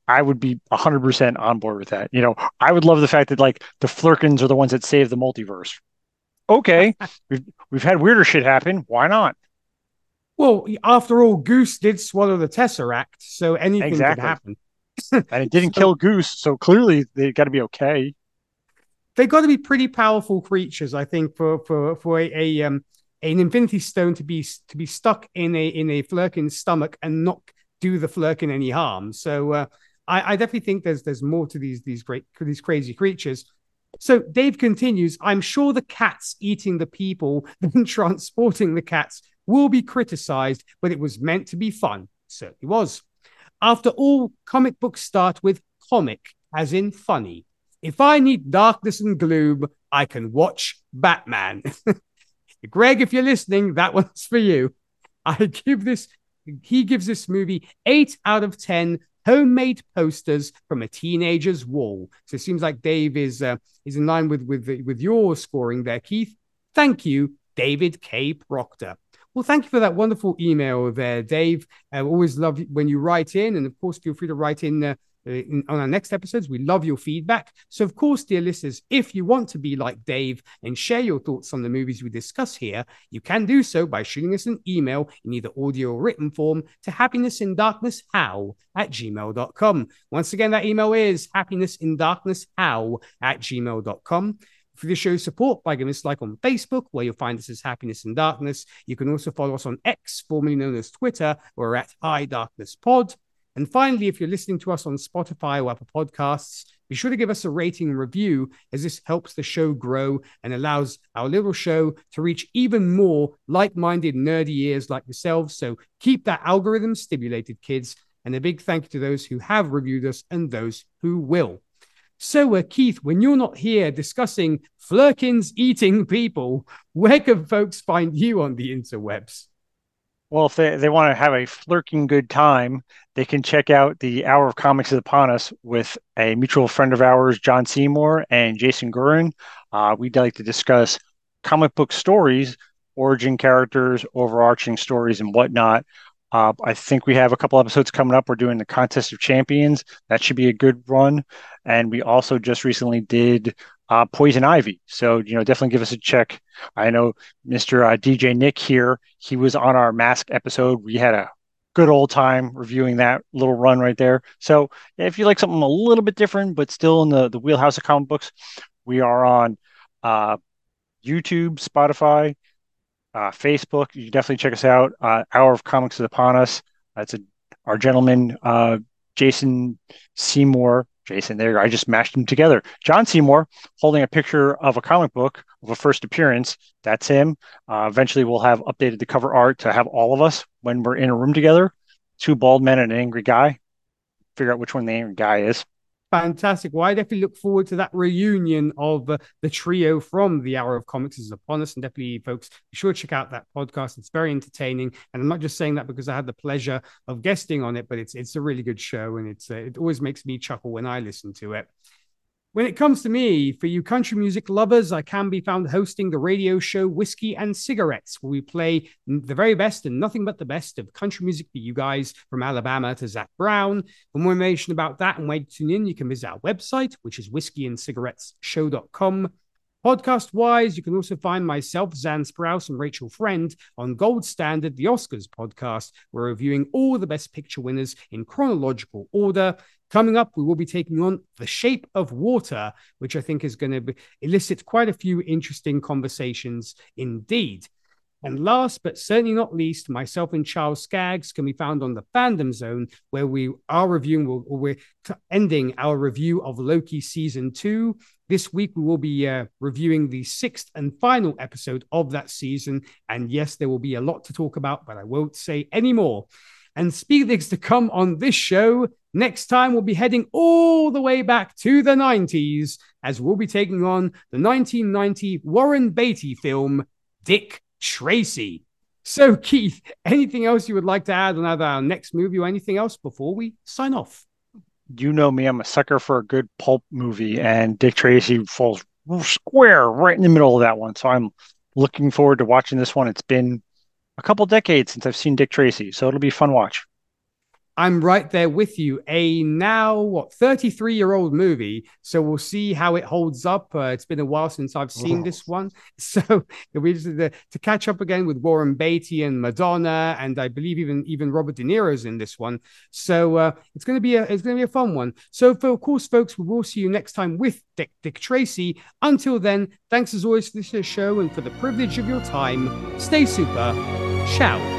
I would be 100% on board with that. You know, I would love the fact that like the Flerkens are the ones that save the multiverse okay, we've we've had weirder shit happen. Why not? Well, after all, Goose did swallow the Tesseract, so anything exactly. could happen. and it didn't so, kill Goose, so clearly they got to be okay. They got to be pretty powerful creatures, I think, for for for a, a um an Infinity Stone to be to be stuck in a in a Flerken's stomach and not do the Flerken any harm. So uh, I, I definitely think there's there's more to these these great these crazy creatures. So Dave continues I'm sure the cats eating the people, then transporting the cats, will be criticized, but it was meant to be fun. Certainly was. After all, comic books start with comic, as in funny. If I need darkness and gloom, I can watch Batman. Greg, if you're listening, that one's for you. I give this, he gives this movie eight out of 10 homemade posters from a teenager's wall. So it seems like Dave is uh, is in line with with with your scoring there, Keith. Thank you, David K. Proctor. Well, thank you for that wonderful email there, Dave. I always love when you write in, and of course, feel free to write in uh, in, on our next episodes. We love your feedback. So, of course, dear listeners, if you want to be like Dave and share your thoughts on the movies we discuss here, you can do so by shooting us an email in either audio or written form to happinessindarknesshow at gmail.com. Once again, that email is happinessindarknesshow at gmail.com for the show's support by giving us a like on Facebook, where you'll find us as Happiness in Darkness. You can also follow us on X, formerly known as Twitter, we're at High Darkness Pod. And finally, if you're listening to us on Spotify or Apple Podcasts, be sure to give us a rating and review as this helps the show grow and allows our little show to reach even more like minded, nerdy ears like yourselves. So keep that algorithm stimulated, kids. And a big thank you to those who have reviewed us and those who will. So, uh, Keith, when you're not here discussing Flerkens eating people, where can folks find you on the interwebs? Well, if they, they want to have a flirking good time, they can check out the Hour of Comics is upon us with a mutual friend of ours, John Seymour and Jason Gurin. Uh, we'd like to discuss comic book stories, origin characters, overarching stories, and whatnot. Uh, I think we have a couple episodes coming up. We're doing the Contest of Champions. That should be a good run. And we also just recently did uh, Poison Ivy. So, you know, definitely give us a check. I know Mr. Uh, DJ Nik here, he was on our mask episode. We had a good old time reviewing that little run right there. So, if you like something a little bit different, but still in the, the wheelhouse of comic books, we are on uh, YouTube, Spotify, uh, Facebook. You definitely check us out. Uh, Hour of Comics is upon us. That's a our gentleman, uh, Jason Seymour. Jason, there I just mashed them together. John Seymour holding a picture of a comic book of a first appearance. That's him. Uh, eventually, we'll have updated the cover art to have all of us when we're in a room together. Two bald men and an angry guy. Figure out which one the angry guy is fantastic. Well, I definitely look forward to that reunion of uh, the trio from the Hour of Comics is upon us. And definitely, folks, be sure to check out that podcast. It's very entertaining. And I'm not just saying that because I had the pleasure of guesting on it, but it's it's a really good show, and it's uh, it always makes me chuckle when I listen to it. When it comes to me, for you country music lovers, I can be found hosting the radio show Whiskey and Cigarettes, where we play the very best and nothing but the best of country music for you guys from Alabama to Zac Brown. For more information about that and where to tune in, you can visit our website, which is whiskeyandcigarettesshow.com. Podcast wise, you can also find myself, Zan Sprouse, and Rachel Friend on Gold Standard, the Oscars podcast. We're reviewing all the best picture winners in chronological order. Coming up, we will be taking on The Shape of Water, which I think is going to elicit quite a few interesting conversations indeed. And last but certainly not least, myself and Charles Skaggs can be found on the Fandom Zone, where we are reviewing, we're ending our review of Loki season two. This week, we will be uh, reviewing the sixth and final episode of that season. And yes, there will be a lot to talk about, but I won't say any more. And things to come on this show. Next time, we'll be heading all the way back to the 90s as we'll be taking on the 1990 Warren Beatty film, Dick Tracy. So, Keith, anything else you would like to add on our next movie or anything else before we sign off? You know me, I'm a sucker for a good pulp movie, and Dick Tracy falls square right in the middle of that one. So, I'm looking forward to watching this one. It's been a couple decades since I've seen Dick Tracy, so it'll be fun watch. I'm right there with you. A now what 33 year old movie, so we'll see how it holds up. Uh, it's been a while since I've seen this one, so be to, to catch up again with Warren Beatty and Madonna, and I believe even even Robert De Niro's in this one. So uh, it's going to be a it's going to be a fun one. So for of course, folks, we will see you next time with Dick Dick Tracy. Until then, thanks as always for this show and for the privilege of your time. Stay super. Ciao.